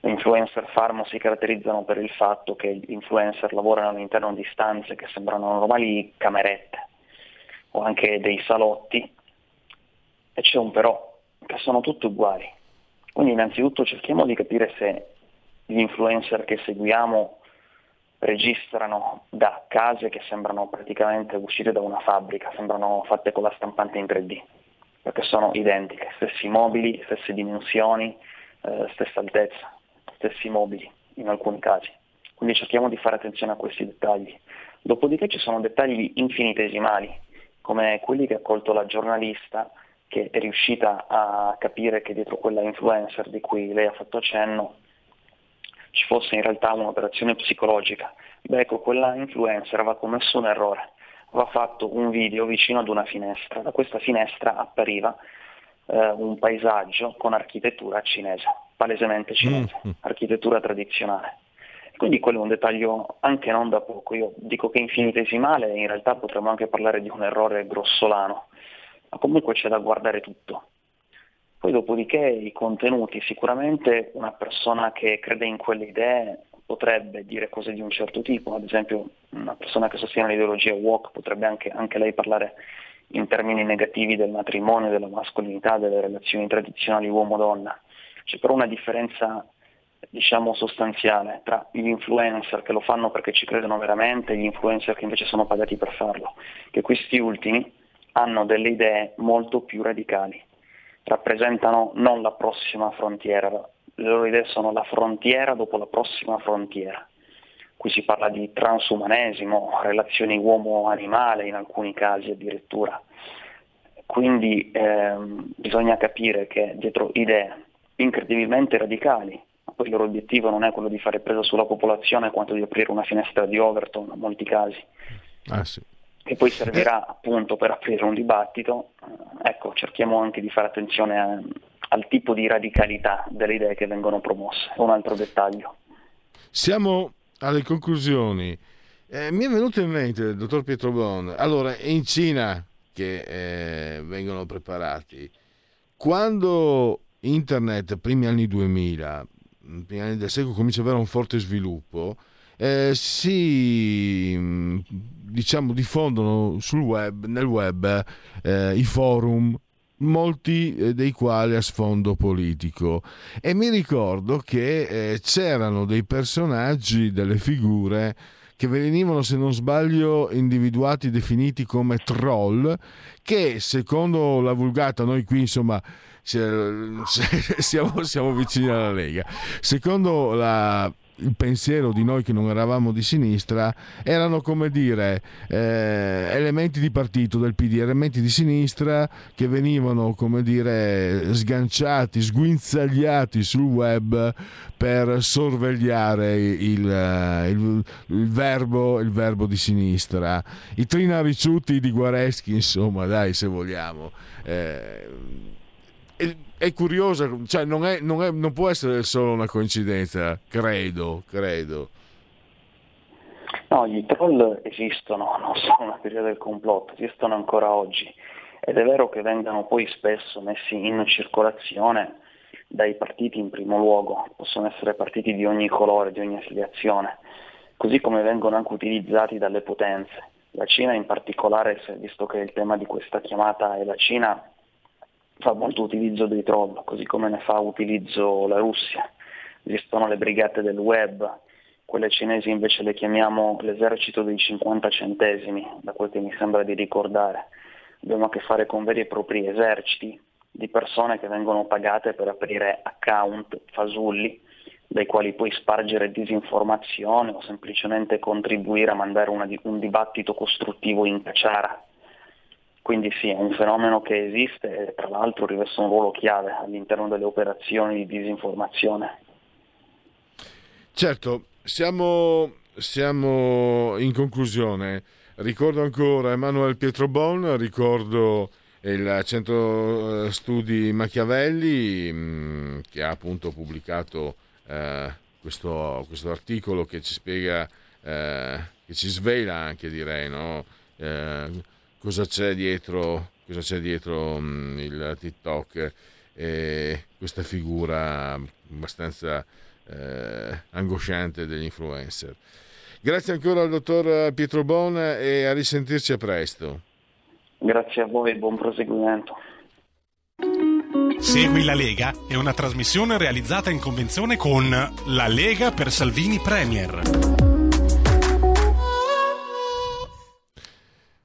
Le influencer farm si caratterizzano per il fatto che gli influencer lavorano all'interno di stanze che sembrano normali camerette, o anche dei salotti, e c'è un però, che sono tutti uguali. Quindi innanzitutto cerchiamo di capire se gli influencer che seguiamo registrano da case che sembrano praticamente uscite da una fabbrica, sembrano fatte con la stampante in 3D, perché sono identiche, stessi mobili, stesse dimensioni, eh, stessa altezza, stessi mobili in alcuni casi. Quindi cerchiamo di fare attenzione a questi dettagli. Dopodiché ci sono dettagli infinitesimali, come quelli che ha colto la giornalista che è riuscita a capire che dietro quella influencer di cui lei ha fatto accenno ci fosse in realtà un'operazione psicologica. Beh, ecco, quella influencer aveva commesso un errore, aveva fatto un video vicino ad una finestra, da questa finestra appariva eh, un paesaggio con architettura cinese, palesemente cinese, mm. architettura tradizionale. Quindi quello è un dettaglio anche non da poco. Io dico che è infinitesimale, in realtà potremmo anche parlare di un errore grossolano, ma comunque c'è da guardare tutto. Poi dopodiché i contenuti, sicuramente una persona che crede in quelle idee potrebbe dire cose di un certo tipo, ad esempio una persona che sostiene l'ideologia woke potrebbe anche, anche lei parlare in termini negativi del matrimonio, della mascolinità, delle relazioni tradizionali uomo-donna. C'è però una differenza diciamo sostanziale tra gli influencer che lo fanno perché ci credono veramente e gli influencer che invece sono pagati per farlo, che questi ultimi hanno delle idee molto più radicali, rappresentano non la prossima frontiera, le loro idee sono la frontiera dopo la prossima frontiera. Qui si parla di transumanesimo, relazioni uomo-animale in alcuni casi addirittura. Quindi ehm, bisogna capire che dietro idee incredibilmente radicali, poi il loro obiettivo non è quello di fare presa sulla popolazione quanto di aprire una finestra di Overton in molti casi. Ah, sì. Che poi servirà appunto per aprire un dibattito. Ecco, cerchiamo anche di fare attenzione a, al tipo di radicalità delle idee che vengono promosse. Un altro dettaglio. Siamo alle conclusioni. Eh, mi è venuto in mente, il dottor Pietro Bon, allora in Cina che eh, vengono preparati, quando internet, primi anni 2000, primi anni del secolo, comincia ad avere un forte sviluppo, eh, si diciamo diffondono web, nel web eh, i forum molti eh, dei quali a sfondo politico. E mi ricordo che eh, c'erano dei personaggi, delle figure che venivano, se non sbaglio, individuati, definiti come troll, che secondo la vulgata, noi qui insomma siamo, siamo vicini alla Lega, secondo la il pensiero di noi che non eravamo di sinistra erano come dire eh, elementi di partito del PD, elementi di sinistra che venivano come dire sganciati, sguinzagliati sul web per sorvegliare il, eh, il, il, verbo, il verbo di sinistra. I trinariciuti di Guareschi, insomma, dai, se vogliamo. Eh, è curiosa, cioè non, è, non, è, non, può essere solo una coincidenza, credo, credo. No, gli troll esistono, non sono una teoria del complotto, esistono ancora oggi ed è vero che vengano poi spesso messi in circolazione dai partiti in primo luogo, possono essere partiti di ogni colore, di ogni affiliazione, così come vengono anche utilizzati dalle potenze. La Cina in particolare, visto che il tema di questa chiamata è la Cina, fa molto utilizzo dei troll, così come ne fa utilizzo la Russia. Esistono le brigate del web, quelle cinesi invece le chiamiamo l'esercito dei 50 centesimi, da quel che mi sembra di ricordare. Abbiamo a che fare con veri e propri eserciti di persone che vengono pagate per aprire account fasulli, dai quali poi spargere disinformazione o semplicemente contribuire a mandare una, un dibattito costruttivo in cacciara. Quindi sì, è un fenomeno che esiste e tra l'altro riveste un ruolo chiave all'interno delle operazioni di disinformazione. Certo, siamo, siamo in conclusione. Ricordo ancora Emanuele Pietrobon, ricordo il Centro eh, Studi Machiavelli mm, che ha appunto pubblicato eh, questo, questo, articolo che ci spiega, eh, che ci svela anche direi, no? eh, cosa c'è dietro, cosa c'è dietro um, il TikTok e questa figura abbastanza eh, angosciante degli influencer. Grazie ancora al dottor Pietro Bon e a risentirci a presto. Grazie a voi e buon proseguimento. Segui la Lega è una trasmissione realizzata in convenzione con La Lega per Salvini Premier.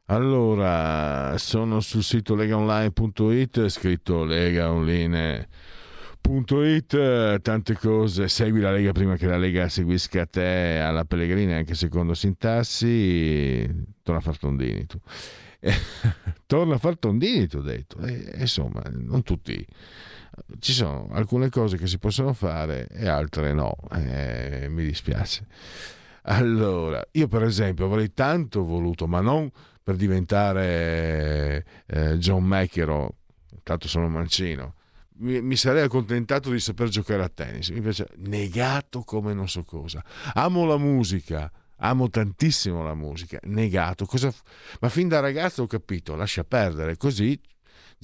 Allora, sono sul sito legaonline.it, scritto legaonline.it, tante cose, segui la Lega prima che la Lega seguisca te alla Pellegrini, anche secondo Sintassi, torna a far tondini tu. torna a far tondini, ti ho detto. E, insomma, non tutti. Ci sono alcune cose che si possono fare e altre no, eh, mi dispiace. Allora, io per esempio avrei tanto voluto, ma non per diventare eh, John McEnroe, tanto sono mancino, mi, mi, sarei accontentato di saper giocare a tennis, mi piace negato come non so cosa. Amo la musica, amo tantissimo la musica, negato, cosa, ma fin da ragazzo ho capito, lascia perdere, così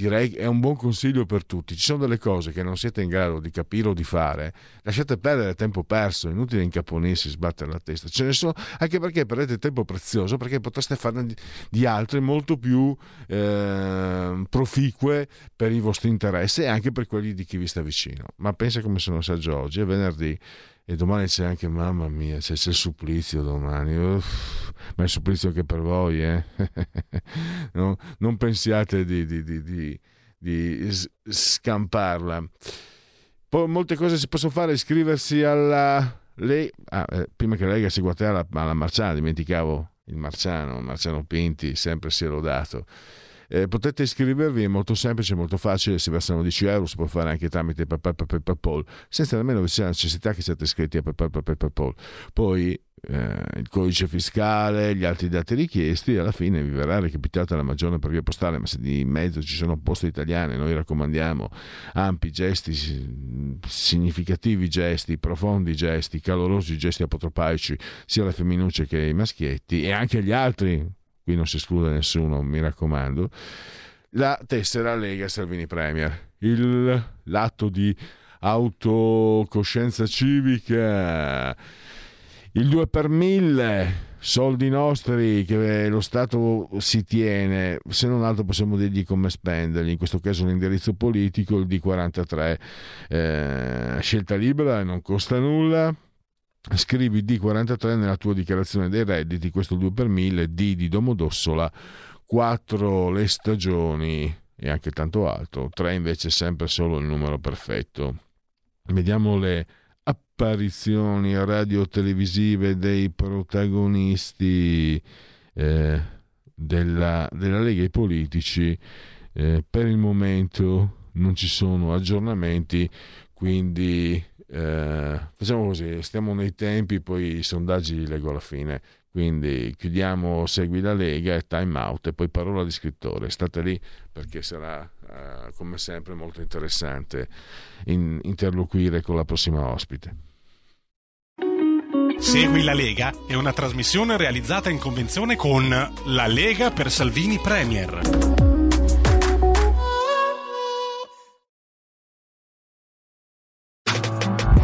direi che è un buon consiglio per tutti. Ci sono delle cose che non siete in grado di capire o di fare, lasciate perdere tempo perso, è inutile incaponirsi, sbattere la testa. Ce ne sono, anche perché perdete tempo prezioso, perché potreste farne di, di altre molto più eh, proficue per i vostri interessi e anche per quelli di chi vi sta vicino. Ma pensa come sono saggio oggi, è venerdì e domani c'è anche, mamma mia, c'è, c'è il supplizio domani, Uff, ma è il supplizio anche per voi, eh? no, non pensiate di, di, di, di, scamparla. Poi molte cose si possono fare, iscriversi alla... Lei, ah, eh, prima che Lega si guarda alla, alla Marciana, dimenticavo il Marciano, Marciano Pinti, sempre si è lodato eh, potete iscrivervi, è molto semplice, molto facile, si versano 10 euro, si può fare anche tramite PayPal, senza nemmeno c'è la necessità che siate iscritti a PayPal. Poi eh, il codice fiscale, gli altri dati richiesti, alla fine vi verrà recapitata la maggiore per via postale, ma se di mezzo ci sono poste italiane, noi raccomandiamo ampi gesti, significativi gesti, profondi gesti, calorosi gesti apotropaici, sia alle femminucce che ai maschietti e anche agli altri, qui non si esclude nessuno, mi raccomando, la tessera Lega Salvini Premier, il, l'atto di autocoscienza civica, il 2 per 1000, soldi nostri che lo Stato si tiene, se non altro possiamo dirgli come spenderli, in questo caso l'indirizzo politico, il D43, eh, scelta libera, non costa nulla, scrivi D43 nella tua dichiarazione dei redditi, questo 2 per 1000, D di Domodossola, 4 le stagioni e anche tanto altro, 3 invece sempre solo il numero perfetto. Vediamo le apparizioni radio-televisive dei protagonisti eh, della, della, Lega, i politici. Eh, per il momento non ci sono aggiornamenti, quindi eh, facciamo così, stiamo nei tempi, poi i sondaggi li leggo alla fine. Quindi chiudiamo Segui la Lega e time out e poi parola di scrittore. State lì perché sarà eh, come sempre molto interessante in, interloquire con la prossima ospite. Segui la Lega è una trasmissione realizzata in convenzione con La Lega per Salvini Premier.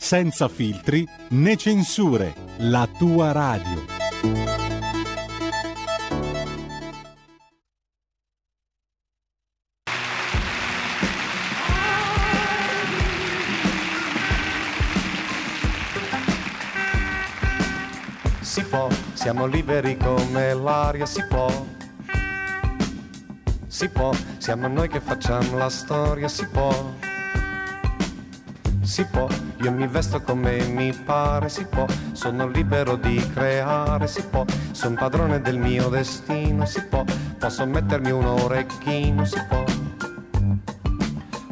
senza filtri né censure, la tua radio. Si può, siamo liberi come l'aria, si può. Si può, siamo noi che facciamo la storia, si può si può, io mi vesto come mi pare, si può, sono libero di creare, si può, sono padrone del mio destino, si può, posso mettermi un orecchino, si può.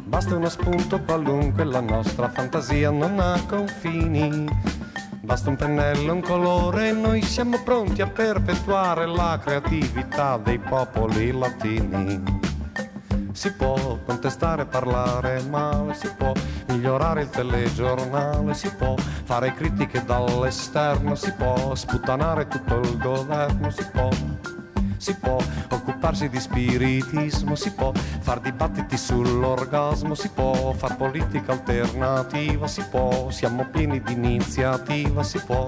Basta uno spunto qualunque, la nostra fantasia non ha confini. Basta un pennello, un colore noi siamo pronti a perpetuare la creatività dei popoli latini. Si può contestare, parlare male, si può migliorare il telegiornale, si può fare critiche dall'esterno, si può sputtanare tutto il governo, si può. Si può occuparsi di spiritismo, si può far dibattiti sull'orgasmo, si può far politica alternativa, si può, siamo pieni di iniziativa, si può.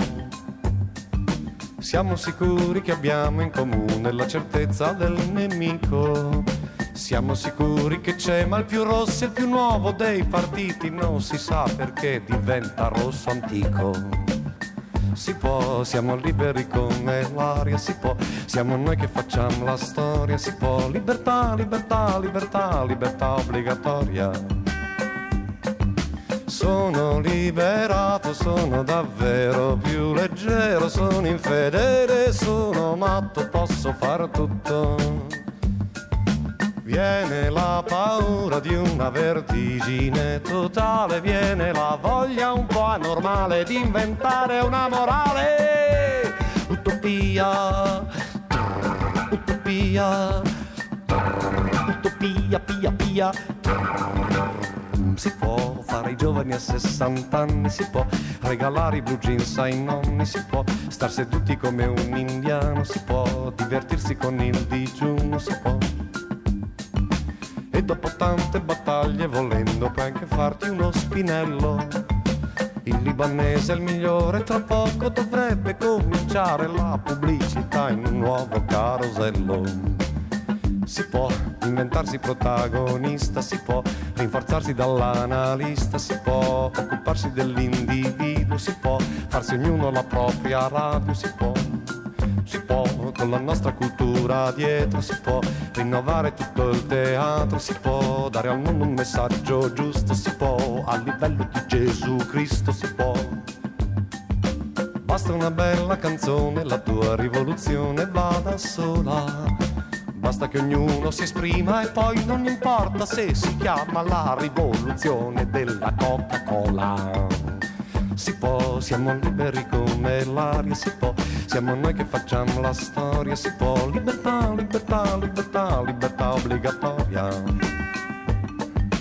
Siamo sicuri che abbiamo in comune la certezza del nemico Siamo sicuri che c'è, ma il più rosso è il più nuovo dei partiti. Non si sa perché diventa rosso antico. Si può, siamo liberi come l'aria, si può, siamo noi che facciamo la storia, si può, libertà, libertà, libertà, libertà obbligatoria. Sono liberato, sono davvero più leggero, sono infedele, sono matto, posso far tutto. Viene la paura di una vertigine totale, viene la voglia un po' anormale di inventare una morale. Utopia, utopia, utopia, pia, pia. Si può fare i giovani a 60 anni, si può regalare i blue jeans ai nonni, si può star seduti come un indiano, si può divertirsi con il digiuno, si può e dopo tante battaglie volendo puoi anche farti uno spinello. Il libanese è il migliore, tra poco dovrebbe cominciare la pubblicità in un nuovo carosello. Si può inventarsi protagonista, si può rinforzarsi dall'analista, si può occuparsi dell'individuo, si può farsi ognuno la propria radio, si può si può, con la nostra cultura dietro, si può rinnovare tutto il teatro, si può dare al mondo un messaggio giusto, si può, a livello di Gesù Cristo, si può. Basta una bella canzone, la tua rivoluzione va da sola. Basta che ognuno si esprima e poi non importa se si chiama la rivoluzione della Coca-Cola. Si può, siamo liberi come l'aria, si può, siamo noi che facciamo la storia, si può, libertà, libertà, libertà, libertà obbligatoria.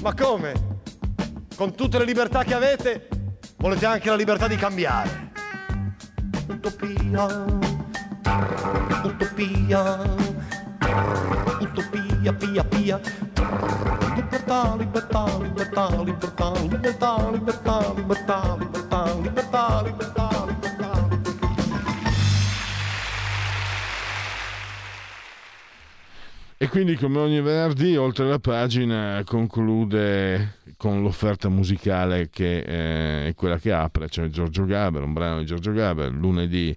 Ma come? Con tutte le libertà che avete, volete anche la libertà di cambiare? Utopia, utopia, utopia, pia, pia. Libertà, libertà, libertà, libertà, libertà, libertà, libertà, libertà libertà, libertà. E quindi come ogni venerdì, oltre la pagina, conclude con l'offerta musicale che eh, è quella che apre, cioè Giorgio Gaber, un brano di Giorgio Gaber, lunedì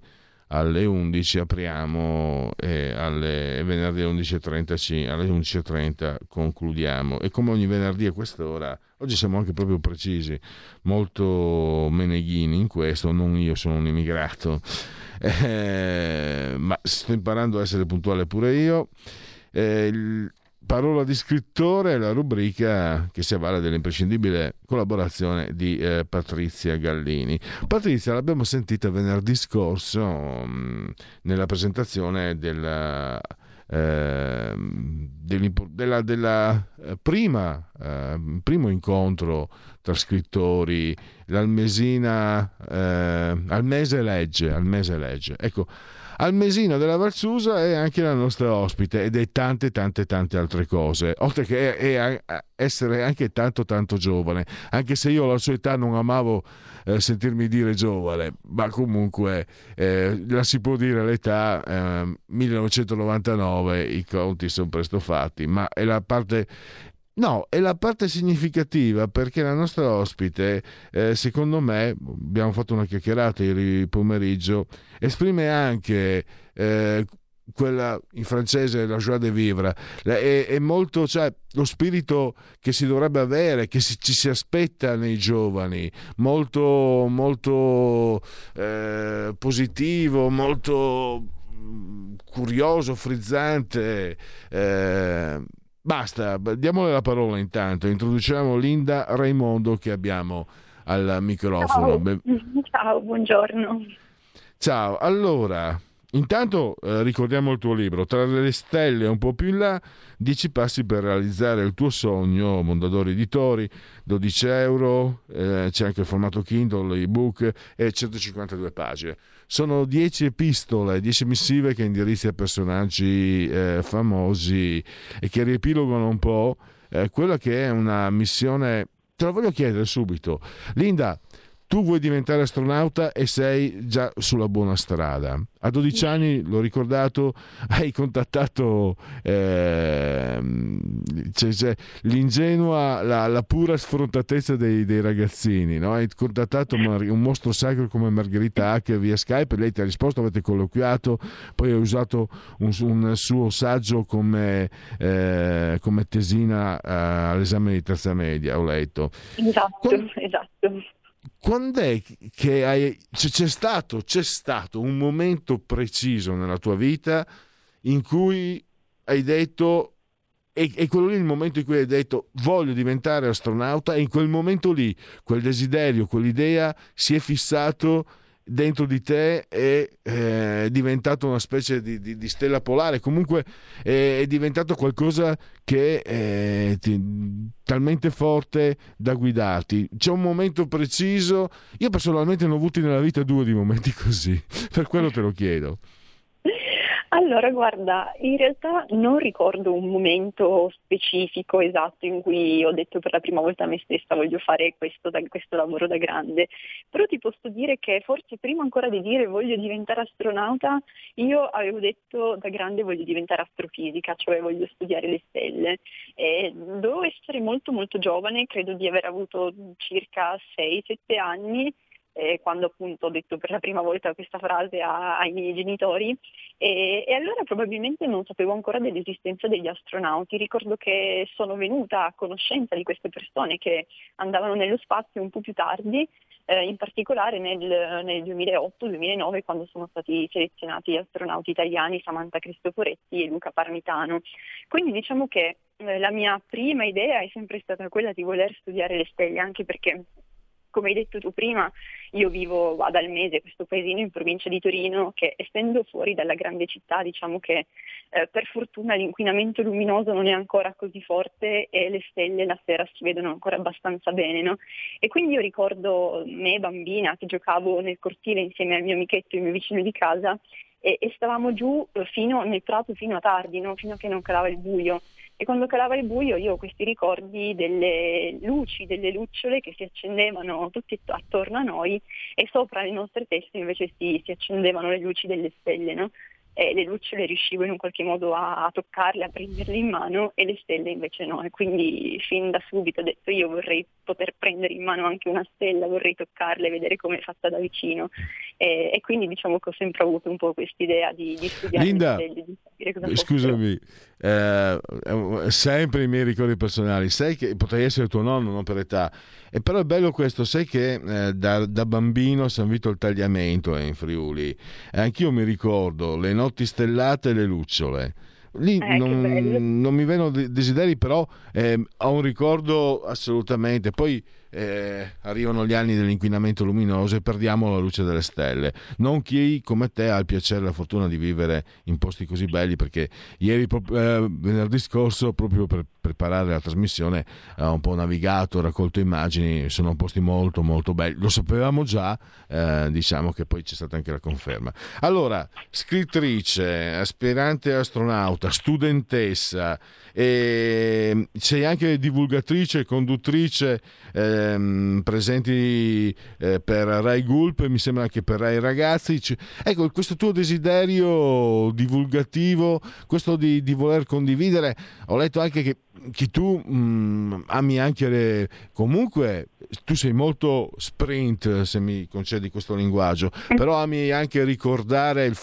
alle 11 apriamo e alle venerdì alle 11.30, alle 11.30 concludiamo. E come ogni venerdì a quest'ora oggi siamo anche proprio precisi molto meneghini in questo non io sono un immigrato. Eh, ma sto imparando a essere puntuale pure io. Eh, Parola di scrittore la rubrica che si avvale dell'imprescindibile collaborazione di eh, Patrizia Gallini. Patrizia l'abbiamo sentita venerdì scorso mh, mm, nella presentazione della, eh, della, della eh, prima, eh, primo incontro tra scrittori, l'Almesina, eh, al mese legge, al mese legge. Ecco, Almesina della Valsusa è anche la nostra ospite ed è tante tante tante altre cose, oltre che è, è essere anche tanto tanto giovane, anche se io alla sua età non amavo eh, sentirmi dire giovane, ma comunque eh, la si può dire l'età eh, 1999, i conti sono presto fatti, ma è la parte No, è la parte significativa perché la nostra ospite, eh, secondo me, abbiamo fatto una chiacchierata ieri pomeriggio, esprime anche eh, quella in francese la joie de vivre, è, è molto, cioè, lo spirito che si dovrebbe avere, che si, ci si aspetta nei giovani, molto, molto eh, positivo, molto mm, curioso, frizzante. Basta, diamole la parola intanto, introduciamo Linda Raimondo che abbiamo al microfono. Ciao, Ciao buongiorno. Ciao, allora, intanto eh, ricordiamo il tuo libro, Tra le stelle un po' più in là, 10 passi per realizzare il tuo sogno, Mondadori Editori, 12 euro, eh, c'è anche il formato Kindle, ebook e 152 pagine. Sono 10 epistole, 10 missive che indirizzi a personaggi eh, famosi e che riepilogano un po' eh, quella che è una missione. Te la voglio chiedere subito. Linda, tu vuoi diventare astronauta e sei già sulla buona strada. A 12 anni, l'ho ricordato, hai contattato eh, c'è, c'è l'ingenua, la, la, pura sfrontatezza dei, dei ragazzini. No? Hai contattato un mostro sacro come Margherita Hacker via Skype, lei ti ha risposto, avete colloquiato, poi hai usato un, un suo saggio come, eh, come tesina eh, all'esame di terza media, ho letto. Esatto, Quando... esatto quando è che hai, c'è, stato, c'è stato un momento preciso nella tua vita in cui hai detto e, e, quello lì il momento in cui hai detto voglio diventare astronauta e in quel momento lì quel desiderio, quell'idea si è fissato dentro di te è, eh, diventato una specie di, di, di stella polare, comunque è, è diventato qualcosa che è ti, talmente forte da guidarti. C'è un momento preciso, io personalmente ne ho avuti nella vita due di momenti così, per quello te lo chiedo. Allora, guarda, in realtà non ricordo un momento specifico esatto in cui ho detto per la prima volta a me stessa voglio fare questo, questo lavoro da grande, però ti posso dire che forse prima ancora di dire voglio diventare astronauta, io avevo detto da grande voglio diventare astrofisica, cioè voglio studiare le stelle. E dovevo essere molto molto giovane, credo di aver avuto circa 6-7 anni eh, quando appunto ho detto per la prima volta questa frase a, ai miei genitori e, e, allora probabilmente non sapevo ancora dell'esistenza degli astronauti, ricordo che sono venuta a conoscenza di queste persone che andavano nello spazio un po' più tardi, eh, in particolare nel, nel 2008-2009 quando sono stati selezionati gli astronauti italiani Samantha Cristoforetti e Luca Parmitano. Quindi diciamo che eh, la mia prima idea è sempre stata quella di voler studiare le stelle, anche perché come hai detto tu prima, io vivo ad Almese, questo paesino in provincia di Torino, che essendo fuori dalla grande città, diciamo che eh, per fortuna l'inquinamento luminoso non è ancora così forte e le stelle la sera si vedono ancora abbastanza bene. No? E quindi io ricordo me bambina che giocavo nel cortile insieme al mio amichetto, il mio vicino di casa, e, e stavamo giù eh, fino, nel prato fino a tardi, no? fino a che non calava il buio e quando calava il buio io ho questi ricordi delle luci, delle lucciole che si accendevano tutti attorno a noi e sopra le nostre teste invece si, si accendevano le luci delle stelle, no? E le lucciole riuscivo in un qualche modo a, a, toccarle, a prenderle in mano e le stelle invece no. E quindi fin da subito ho detto io vorrei poter prendere in mano anche una stella, vorrei toccarla e vedere come è fatta da vicino. E, e quindi diciamo che ho sempre avuto un po' quest'idea di, di studiare Linda, le stelle, di capire cosa Scusami, eh, sempre i miei ricordi personali, sai che potrei essere tuo nonno, non per età, e però è bello questo, sai che eh, da, da, bambino a San Vito il tagliamento è in Friuli, e anch'io mi ricordo le notti stellate e le lucciole. Lì eh, non, non, mi vengono desideri, però eh, ho un ricordo assolutamente. Poi eh, arrivano gli anni dell'inquinamento luminoso e perdiamo la luce delle stelle. Non chi come te ha il piacere e la fortuna di vivere in posti così belli, perché ieri, eh, venerdì scorso, proprio per preparare la trasmissione, ho un po' navigato, raccolto immagini, sono posti molto molto belli. Lo sapevamo già, eh, diciamo che poi c'è stata anche la conferma. Allora, scrittrice, aspirante astronauta, studentessa, e sei anche divulgatrice conduttrice ehm, presenti eh, per Rai Gulp mi sembra anche per Rai Ragazzi. Ecco, questo tuo desiderio divulgativo, questo di, di voler condividere, ho letto anche che, che tu mh, mm, ami anche le... comunque tu sei molto sprint se mi concedi questo linguaggio, però ami anche ricordare, il,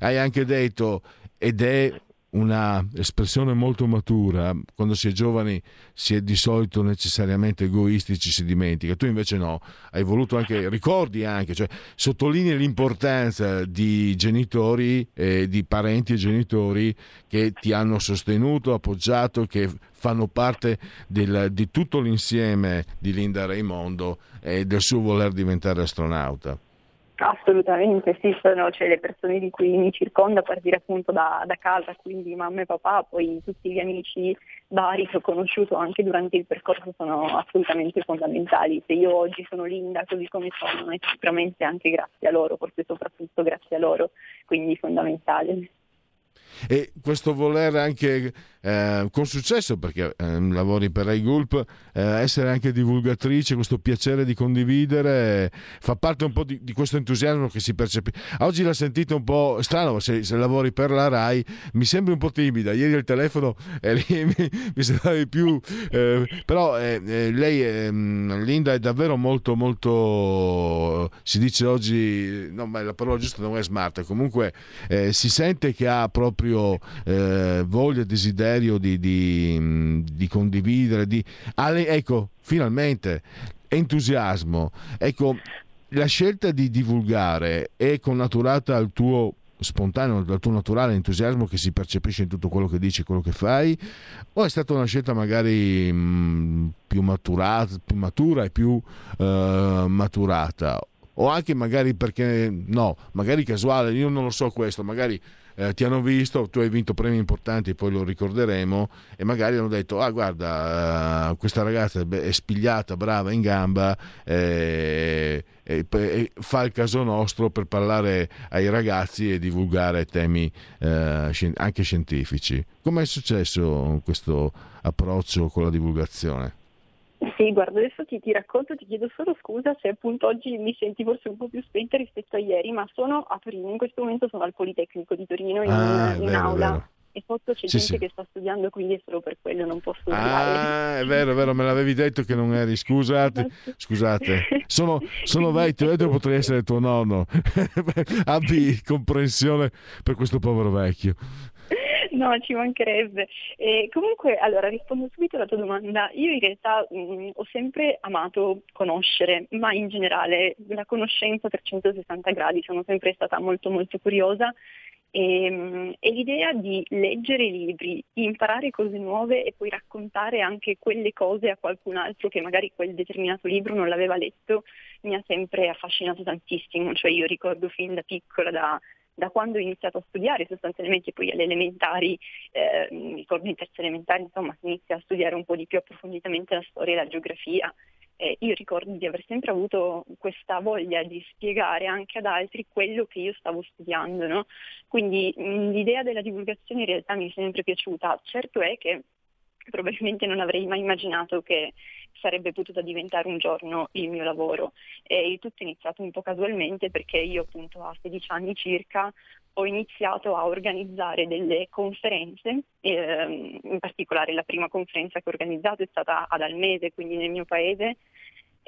hai anche detto ed è una espressione molto matura, quando si è giovani si è di solito necessariamente egoistici, si dimentica, tu invece no, hai voluto anche, ricordi anche, cioè sottolinei l'importanza di genitori, eh, di parenti e genitori che ti hanno sostenuto, appoggiato, che fanno parte del, di tutto l'insieme di Linda Raimondo e del suo voler diventare astronauta. Assolutamente, sì, sono cioè, le persone di cui mi circonda a partire appunto da, da, casa, quindi mamma e papà, poi tutti gli amici vari che ho conosciuto anche durante il percorso sono assolutamente fondamentali. Se io oggi sono Linda così come sono è sicuramente anche grazie a loro, forse soprattutto grazie a loro, quindi fondamentale. E questo voler anche eh, con successo perché eh, lavori per Rai Gulp, eh, essere anche divulgatrice, questo piacere di condividere, fa parte un po' di, di questo entusiasmo che si percepisce. Oggi l'ha sentito un po' strano, se, se, lavori per la Rai mi sembra un po' timida, ieri al telefono eh, mi, mi sembrava più, eh, però lei, ehm, Linda, è davvero molto, molto, si dice oggi, no, ma la parola giusta non è smart, comunque si sente che ha proprio voglia, desiderio di, di, di condividere, di... ecco, finalmente, entusiasmo. Ecco, la scelta di divulgare è connaturata al tuo spontaneo, dal tuo naturale entusiasmo che si percepisce in tutto quello che dici, quello che fai, o è stata una scelta magari mh, più, maturata, più matura e più uh, maturata? O anche magari perché no, magari casuale, io non lo so questo, magari eh, ti hanno visto, tu hai vinto premi importanti, poi lo ricorderemo, e magari hanno detto, ah guarda, uh, questa ragazza è spigliata, brava, in gamba, eh, e, e, fa il caso nostro per parlare ai ragazzi e divulgare temi eh, anche scientifici. Com'è successo questo approccio con la divulgazione? Sì, guarda, adesso ti, ti, racconto, ti chiedo solo scusa se appunto oggi mi senti forse un po' più spenta rispetto a ieri, ma sono a Torino, in questo momento sono al Politecnico di Torino in, ah, in vero, aula. Vero. E sotto c'è sì, gente sì. che sta studiando, quindi è solo per quello non posso Ah, è vero, è vero, me l'avevi detto che non eri, scusate, esatto. scusate, sono, sono vecchio, io potrei essere tuo nonno, abbi comprensione per questo povero vecchio. No, ci mancherebbe. E comunque, allora rispondo subito alla tua domanda. Io in realtà mh, mm, ho sempre amato conoscere, ma in generale la conoscenza a 360 gradi, sono sempre stata molto molto curiosa e, mm, e, l'idea di leggere i libri, imparare cose nuove e poi raccontare anche quelle cose a qualcun altro che magari quel determinato libro non l'aveva letto mi ha sempre affascinato tantissimo. Cioè io ricordo fin da piccola, da da quando ho iniziato a studiare sostanzialmente poi alle elementari, eh, ricordo in terza elementare, insomma, si inizia a studiare un po' di più approfonditamente la storia e la geografia. Eh, io ricordo di aver sempre avuto questa voglia di spiegare anche ad altri quello che io stavo studiando, no? Quindi mh, l'idea della divulgazione in realtà mi è sempre piaciuta. Certo è che probabilmente non avrei mai immaginato che sarebbe potuta diventare un giorno il mio lavoro. E tutto è iniziato un po' casualmente perché io appunto a 16 anni circa ho iniziato a organizzare delle conferenze, ehm, in particolare la prima conferenza che ho organizzato è stata ad Almese, quindi nel mio paese,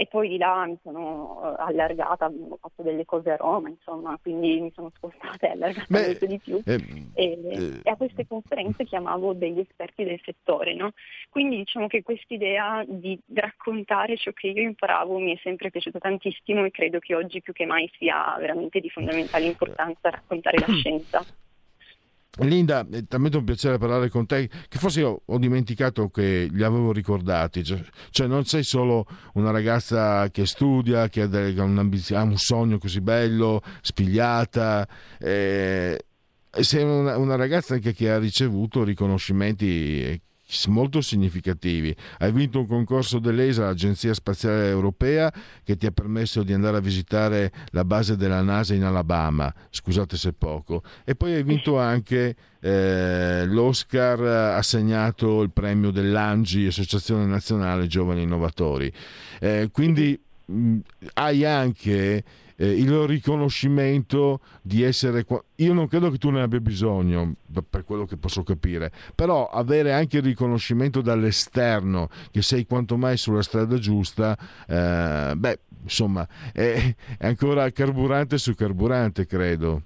e poi di là mi sono eh, allargata, ho fatto delle cose a Roma, insomma, quindi mi sono spostata e allargata Beh, molto di più. Eh, e, eh, e, a queste conferenze chiamavo degli esperti del settore, no? Quindi diciamo che quest'idea di raccontare ciò che io imparavo mi è sempre piaciuta tantissimo e credo che oggi più che mai sia veramente di fondamentale importanza raccontare la scienza. Linda, è talmente un piacere parlare con te che forse io ho dimenticato che li avevo ricordati, cioè, cioè non sei solo una ragazza che studia, che ha, ha un sogno così bello, spigliata, eh, sei una, una, ragazza anche che ha ricevuto riconoscimenti molto significativi. Hai vinto un concorso dell'ESA, l'Agenzia Spaziale Europea, che ti ha permesso di andare a visitare la base della NASA in Alabama, scusate se poco, e poi hai vinto anche eh, l'Oscar assegnato il premio dell'ANGI, Associazione Nazionale Giovani Innovatori. Eh, quindi mh, hai anche eh, il riconoscimento di essere... Io non credo che tu ne abbia bisogno, per quello che posso capire, però avere anche il riconoscimento dall'esterno che sei quanto mai sulla strada giusta, eh, beh, insomma, è, è ancora carburante su carburante, credo.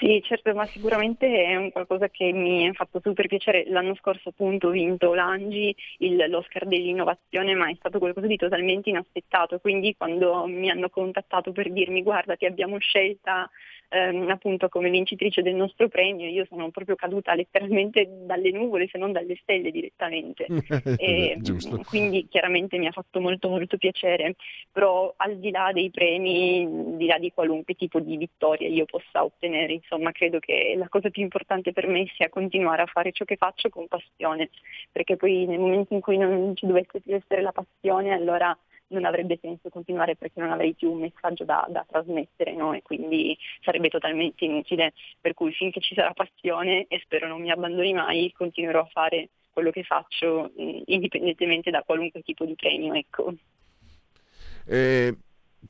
Sì, certo, ma sicuramente è un qualcosa che mi ha fatto super piacere. L'anno scorso appunto ho vinto l'Angi, il, l'Oscar dell'innovazione, ma è stato qualcosa di totalmente inaspettato. Quindi quando mi hanno contattato per dirmi guarda ti abbiamo scelta ehm, appunto come vincitrice del nostro premio, io sono proprio caduta letteralmente dalle nuvole se non dalle stelle direttamente. e, quindi chiaramente mi ha fatto molto molto piacere, però al di là dei premi, al di là di qualunque tipo di vittoria io possa ottenere, insomma credo che la cosa più importante per me sia continuare a fare ciò che faccio con passione, perché poi nel momento in cui non ci dovesse più essere la passione allora non avrebbe senso continuare perché non avrei più un messaggio da, da trasmettere no? e quindi sarebbe totalmente inutile. Per cui finché ci sarà passione e spero non mi abbandoni mai, continuerò a fare quello che faccio indipendentemente da qualunque tipo di premio. Ecco. Eh,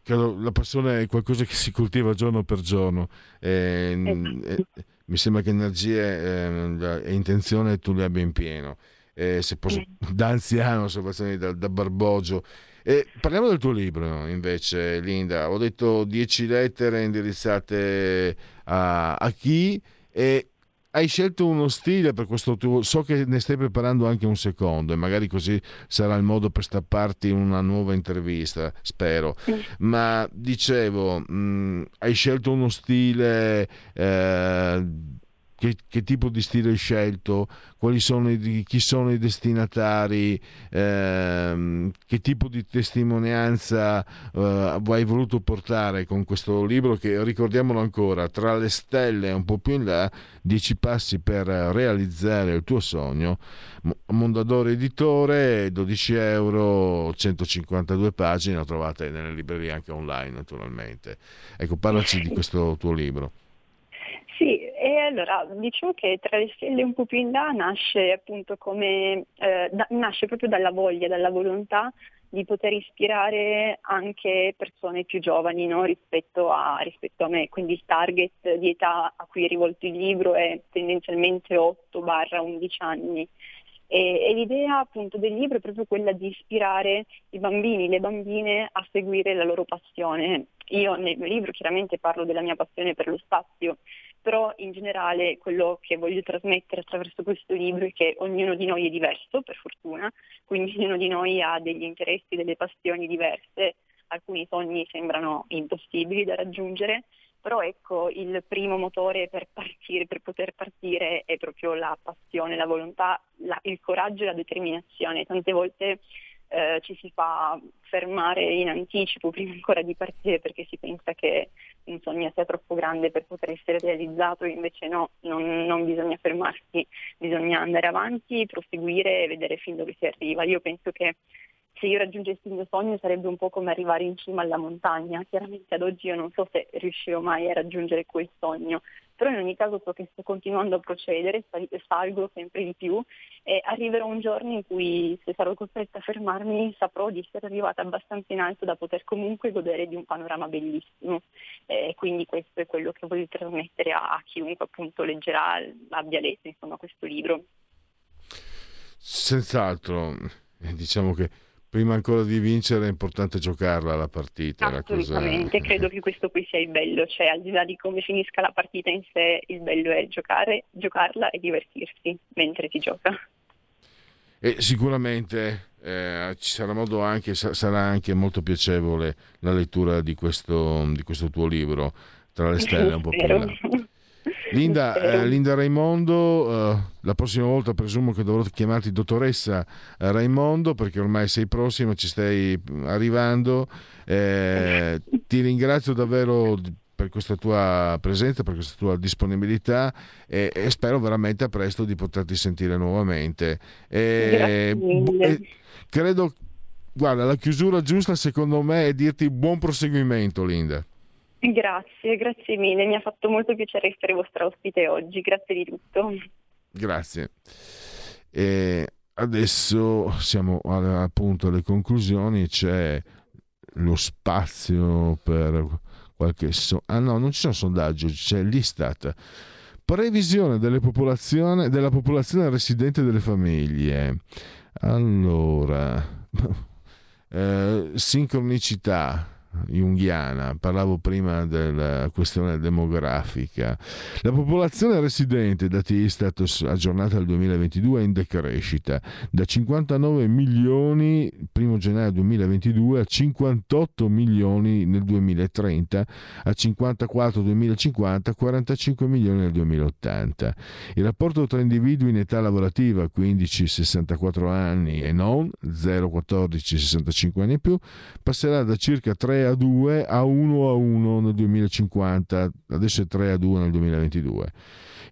la passione è qualcosa che si coltiva giorno per giorno. Eh, esatto. eh, mi sembra che energie eh, e intenzione tu le abbia in pieno. Eh, se posso, da anziano, osservazioni da, da barbogio. Eh, parliamo del tuo libro invece, Linda. Ho detto dieci lettere indirizzate a, a chi e hai scelto uno stile per questo tuo, so che ne stai preparando anche un secondo e magari così sarà il modo per stapparti una nuova intervista, spero. Ma dicevo, mh, hai scelto uno stile eh, che, che, tipo di stile hai scelto, quali sono i, chi sono i destinatari, ehm, che tipo di testimonianza eh, hai voluto portare con questo libro che ricordiamolo ancora, tra le stelle un po' più in là, 10 passi per realizzare il tuo sogno, Mondadori Editore, 12 euro, 152 pagine, lo trovate nelle librerie anche online naturalmente. Ecco, parlaci di questo tuo libro. Sì, e allora diciamo che tra le stelle un po' più in là nasce appunto come, eh, da, nasce proprio dalla voglia, dalla volontà di poter ispirare anche persone più giovani no? rispetto, a, rispetto, a, me, quindi il target di età a cui è rivolto il libro è tendenzialmente 8-11 anni. E, e, l'idea appunto del libro è proprio quella di ispirare i bambini, le bambine a seguire la loro passione. Io nel mio libro chiaramente parlo della mia passione per lo spazio, però in generale quello che voglio trasmettere attraverso questo libro è che ognuno di noi è diverso, per fortuna, quindi ognuno di noi ha degli interessi, delle passioni diverse, alcuni sogni sembrano impossibili da raggiungere, però ecco il primo motore per partire, per poter partire è proprio la passione, la volontà, la, il coraggio e la determinazione. Tante volte eh, ci si fa fermare in anticipo prima ancora di partire perché si pensa che un sogno sia troppo grande per poter essere realizzato, invece no, non, non bisogna fermarsi, bisogna andare avanti, proseguire e vedere fin dove si arriva. Io penso che se io raggiungessi il mio sogno sarebbe un po' come arrivare in cima alla montagna. Chiaramente ad oggi io non so se riuscirò mai a raggiungere quel sogno, però in ogni caso so che sto continuando a procedere, salgo sempre di più e arriverò un giorno in cui se sarò costretta a fermarmi saprò di essere arrivata abbastanza in alto da poter comunque godere di un panorama bellissimo. E quindi questo è quello che voglio trasmettere a, a chiunque appunto leggerà, abbia letto insomma, questo libro. Senz'altro, diciamo che prima ancora di vincere è importante giocarla la partita. Assolutamente, cosa... credo che questo qui sia il bello, cioè al di là di come finisca la partita in sé, il bello è giocare, giocarla e divertirsi mentre si gioca. E sicuramente eh, ci sarà modo anche, sarà anche molto piacevole la lettura di questo, di questo tuo libro, Tra le stelle un po' più là. Linda, eh, Linda Raimondo, eh, la prossima volta presumo che dovrò chiamarti dottoressa eh, Raimondo perché ormai sei prossima, ci stai arrivando. Eh, ti ringrazio davvero per questa tua presenza, per questa tua disponibilità e, e spero veramente a presto di poterti sentire nuovamente. E, e, credo, guarda, la chiusura giusta secondo me è dirti buon proseguimento, Linda. Grazie, grazie mille, mi ha fatto molto piacere essere vostra ospite oggi, grazie di tutto. Grazie. E adesso siamo appunto alle conclusioni, c'è lo spazio per qualche... So- ah no, non ci sono sondaggi, c'è l'Istat. Previsione della popolazione, della popolazione residente delle famiglie. Allora, eh, sincronicità junghiana, parlavo prima della questione demografica. La popolazione residente, dati Istat aggiornata al 2022, è in decrescita da 59 milioni 1 gennaio 2022 a 58 milioni nel 2030, a 54 2050, a 45 milioni nel 2080. Il rapporto tra individui in età lavorativa 15-64 anni e non 0-14-65 anni e più passerà da circa 3 3 a 2 a 1 a 1 nel 2050, adesso è 3 a 2 nel 2022.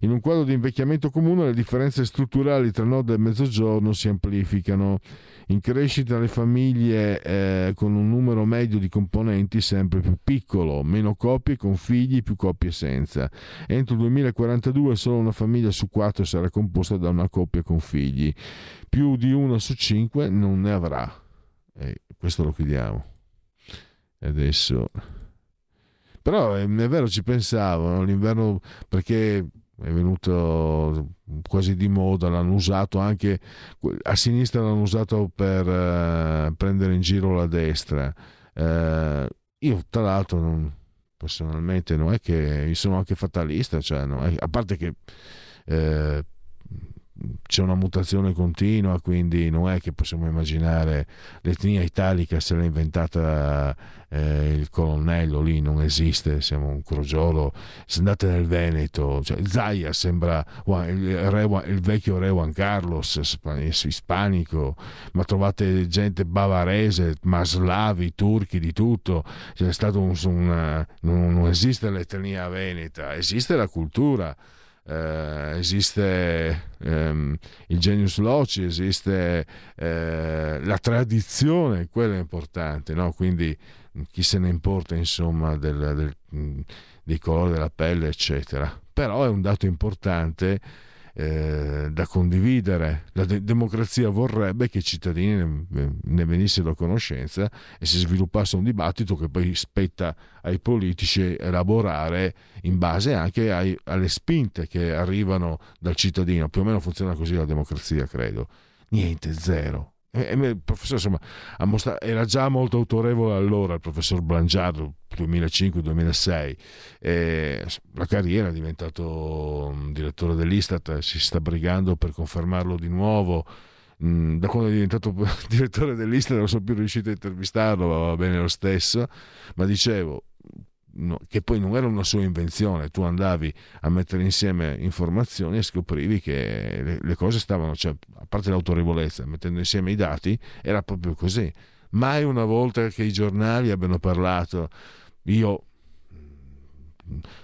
In un quadro di invecchiamento comune le differenze strutturali tra nord e mezzogiorno si amplificano. In crescita le famiglie eh, con un numero medio di componenti sempre più piccolo, meno coppie con figli, più coppie senza. Entro il 2042 solo una famiglia su quattro sarà composta da una coppia con figli. Più di una su cinque non ne avrà. E questo lo chiediamo. Adesso... Però è, è vero, ci pensavo, no? l'inverno perché è venuto quasi di moda, l'hanno usato anche a sinistra l'hanno usato per uh, prendere in giro la destra. Uh, io tra l'altro non, personalmente non è che sono anche fatalista, cioè, è, a parte che uh, c'è una mutazione continua, quindi non è che possiamo immaginare l'etnia italica se l'ha inventata eh, il colonnello, lì non esiste, siamo un crogiolo. Se andate nel Veneto, cioè, Zaia sembra il, re, il, vecchio re Juan Carlos, ispanico, ma trovate gente bavarese, ma slavi, turchi, di tutto. C'è stato un, un, non, non esiste l'etnia veneta, esiste la cultura eh, esiste ehm, il genius loci, esiste eh, la tradizione, quello è importante, no? quindi chi se ne importa insomma del, del, dei colori della pelle eccetera, però è un dato importante eh, da condividere. La de- democrazia vorrebbe che i cittadini ne, ne, venissero a conoscenza e si sviluppasse un dibattito che poi spetta ai politici elaborare in base anche ai, alle spinte che arrivano dal cittadino. Più o meno funziona così la democrazia, credo. Niente, zero. Il professore insomma, mostrato, era già molto autorevole allora il professor Blangiardo 2005-2006 la carriera è diventato direttore dell'Istat si sta brigando per confermarlo di nuovo. Mm, da quando è diventato direttore dell'Istat non sono più riuscito a intervistarlo va bene lo stesso. Ma dicevo che poi non era una sua invenzione, tu andavi a mettere insieme informazioni e scoprivi che le, le cose stavano, cioè, a parte l'autorevolezza, mettendo insieme i dati, era proprio così. Mai una volta che i giornali abbiano parlato, io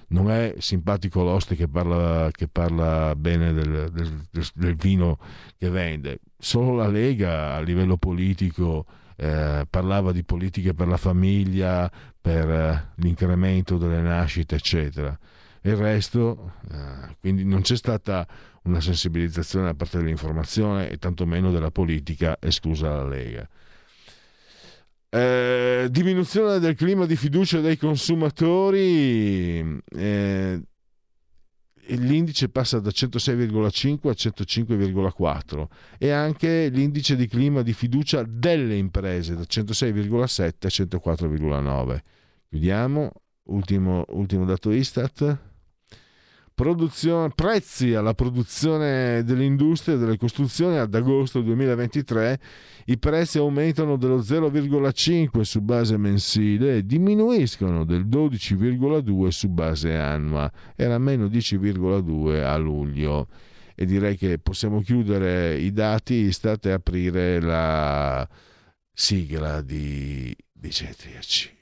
non è simpatico l'oste che parla, che parla bene del, del, del, vino che vende, solo la Lega a livello politico eh, parlava di politiche per la famiglia, per eh, l'incremento delle nascite, eccetera. Il resto, eh, quindi non c'è stata una sensibilizzazione da parte dell'informazione e tantomeno della politica, esclusa la Lega. Eh, diminuzione del clima di fiducia dei consumatori, eh, l'indice passa da 106,5 a 105,4 e anche l'indice di clima di fiducia delle imprese da 106,7 a 104,9. Chiudiamo, ultimo, ultimo dato Istat. prezzi alla produzione dell'industria e delle costruzioni ad agosto 2023 i prezzi aumentano dello 0,5 su base mensile e diminuiscono del 12,2 su base annua. Era meno 10,2 a luglio. E direi che possiamo chiudere i dati state aprire la sigla di, di Cetriaci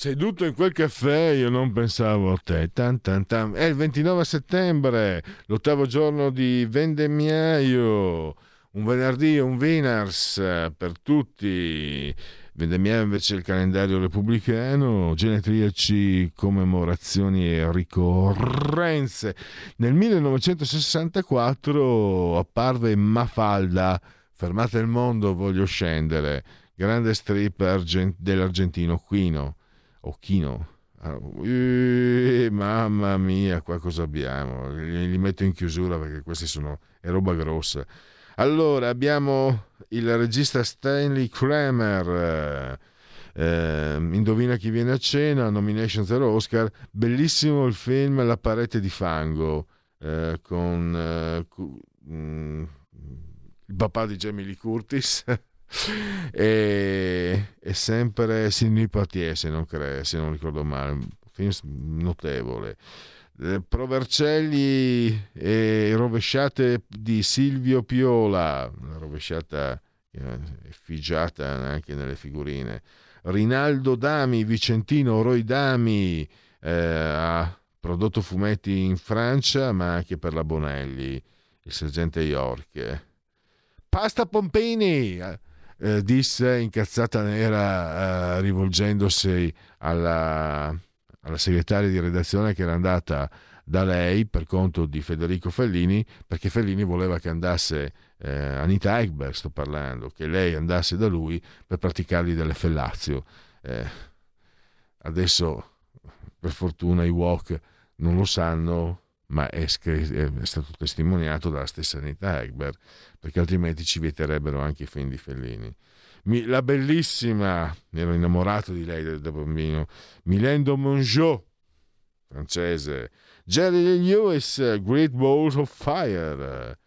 Seduto in quel caffè io non pensavo a te. Tan, tan, tan. È il 29 settembre, l'ottavo giorno di vendemmiaio, un venerdì, un Winners eh, per tutti. Vendemmiaio invece il calendario repubblicano, genetriaci, commemorazioni e ricorrenze. Nel 1964 apparve Mafalda, fermate il mondo, voglio scendere grande strip argent- dell'argentino Quino, o Chino, uh, mamma mia, qua cosa abbiamo? Li, li, metto in chiusura perché questi sono è roba grossa. Allora, abbiamo il regista Stanley Kramer. Eh, indovina chi viene a cena, nomination zero Oscar, bellissimo il film La parete di fango eh, con eh, mm, il papà di Jamie Lee Curtis e, e, sempre Sidney Poitier se non, cre- se non ricordo male un film notevole. Eh, Provercelli e rovesciate di Silvio Piola una rovesciata eh, effigiata anche nelle figurine. Rinaldo Dami Vicentino Roy Dami eh, ha prodotto fumetti in Francia ma anche per la Bonelli il sergente York. Pasta Pompini eh, disse incazzata nera eh, rivolgendosi alla, alla segretaria di redazione che era andata da lei per conto di Federico Fellini perché Fellini voleva che andasse eh, Anita Ekberg sto parlando che lei andasse da lui per praticargli delle fellazio. Eh, adesso per fortuna i walk non lo sanno ma è, è, stato testimoniato dalla stessa Anita Ekberg perché altrimenti ci vieterebbero anche i film di Fellini. Mi, la bellissima, ero innamorato di lei da, bambino, Milendo Mongeau, francese, Jerry Lewis, Great Balls of Fire,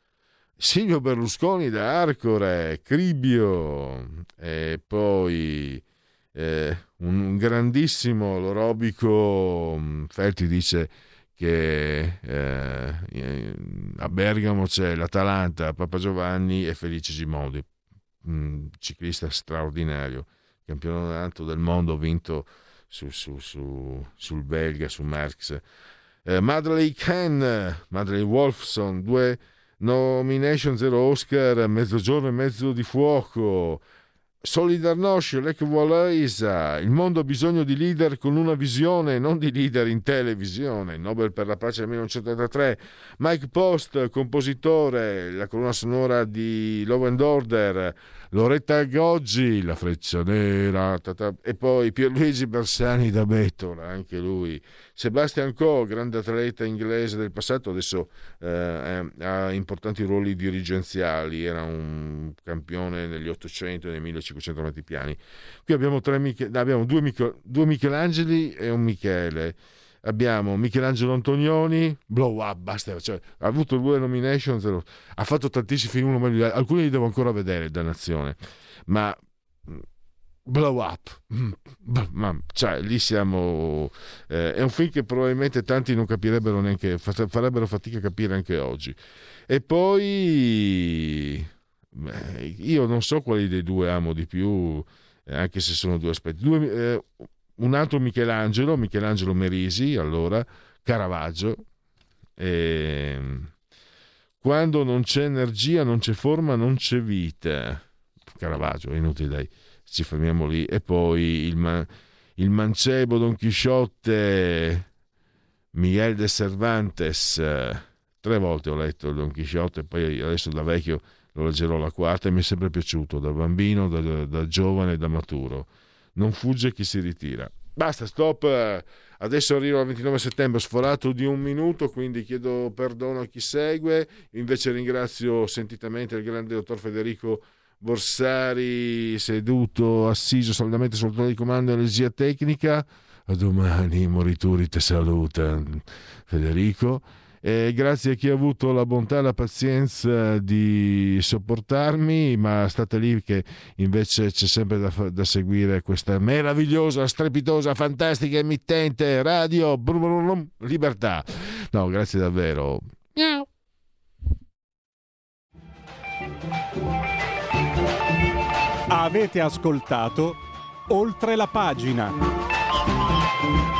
Silvio Berlusconi da Arcore, Cribio, e poi eh, un grandissimo lorobico, mm, Felti dice che eh, a Bergamo c'è l'Atalanta, Papa Giovanni e Felice Gimondi, un ciclista straordinario, campionato del mondo vinto su, su, su, sul belga, su Merckx. Eh, Madeleine Ken, Madeleine Wolfson, due nomination, zero Oscar, mezzogiorno e mezzo di fuoco. Solidarnosc, Lech Wałęsa, il mondo ha bisogno di leader con una visione, non di leader in televisione, Nobel per la pace del 1983, Mike Post, compositore, la colonna sonora di Law and Order, Loretta Goggi, La freccia nera, tata, e poi Pierluigi Bersani da Bettola, anche lui. Sebastian Coe, grande atleta inglese del passato, adesso eh, ha importanti ruoli dirigenziali, era un campione negli 800 e nei 1500 metri piani. Qui abbiamo, tre, abbiamo due, due Michelangeli e un Michele abbiamo Michelangelo Antonioni, Blow Up, basta, cioè, ha avuto due nomination, zero, ha fatto tantissimi film, uno meglio, alcuni li devo ancora vedere, dannazione, ma Blow Up, ma, cioè, lì siamo, eh, è un film che probabilmente tanti non capirebbero neanche, farebbero fatica a capire anche oggi. E poi beh, io non so quali dei due amo di più, eh, anche se sono due aspetti. Due, eh, un altro Michelangelo, Michelangelo Merisi, allora, Caravaggio. E... Quando non c'è energia, non c'è forma, non c'è vita. Caravaggio, è inutile dai, ci fermiamo lì. E poi il, man- il mancebo Don Chisciotte, Miguel de Cervantes. Tre volte ho letto Don Chisciotte, poi adesso da vecchio lo leggerò la quarta e mi è sempre piaciuto, da bambino, da, da giovane, da maturo non fugge chi si ritira. Basta, stop. Adesso arrivo al 29 settembre, sforato di un minuto, quindi chiedo perdono a chi segue. Invece ringrazio sentitamente il grande dottor Federico Borsari, seduto, assiso saldamente sul trono di comando e energia tecnica. A domani, Morituri ti saluta. Federico e grazie a chi ha avuto la bontà e la pazienza di sopportarmi, ma state lì che invece c'è sempre da, da seguire questa meravigliosa, strepitosa, fantastica emittente radio brum, Libertà. No, grazie davvero. Miau. Avete ascoltato oltre la pagina.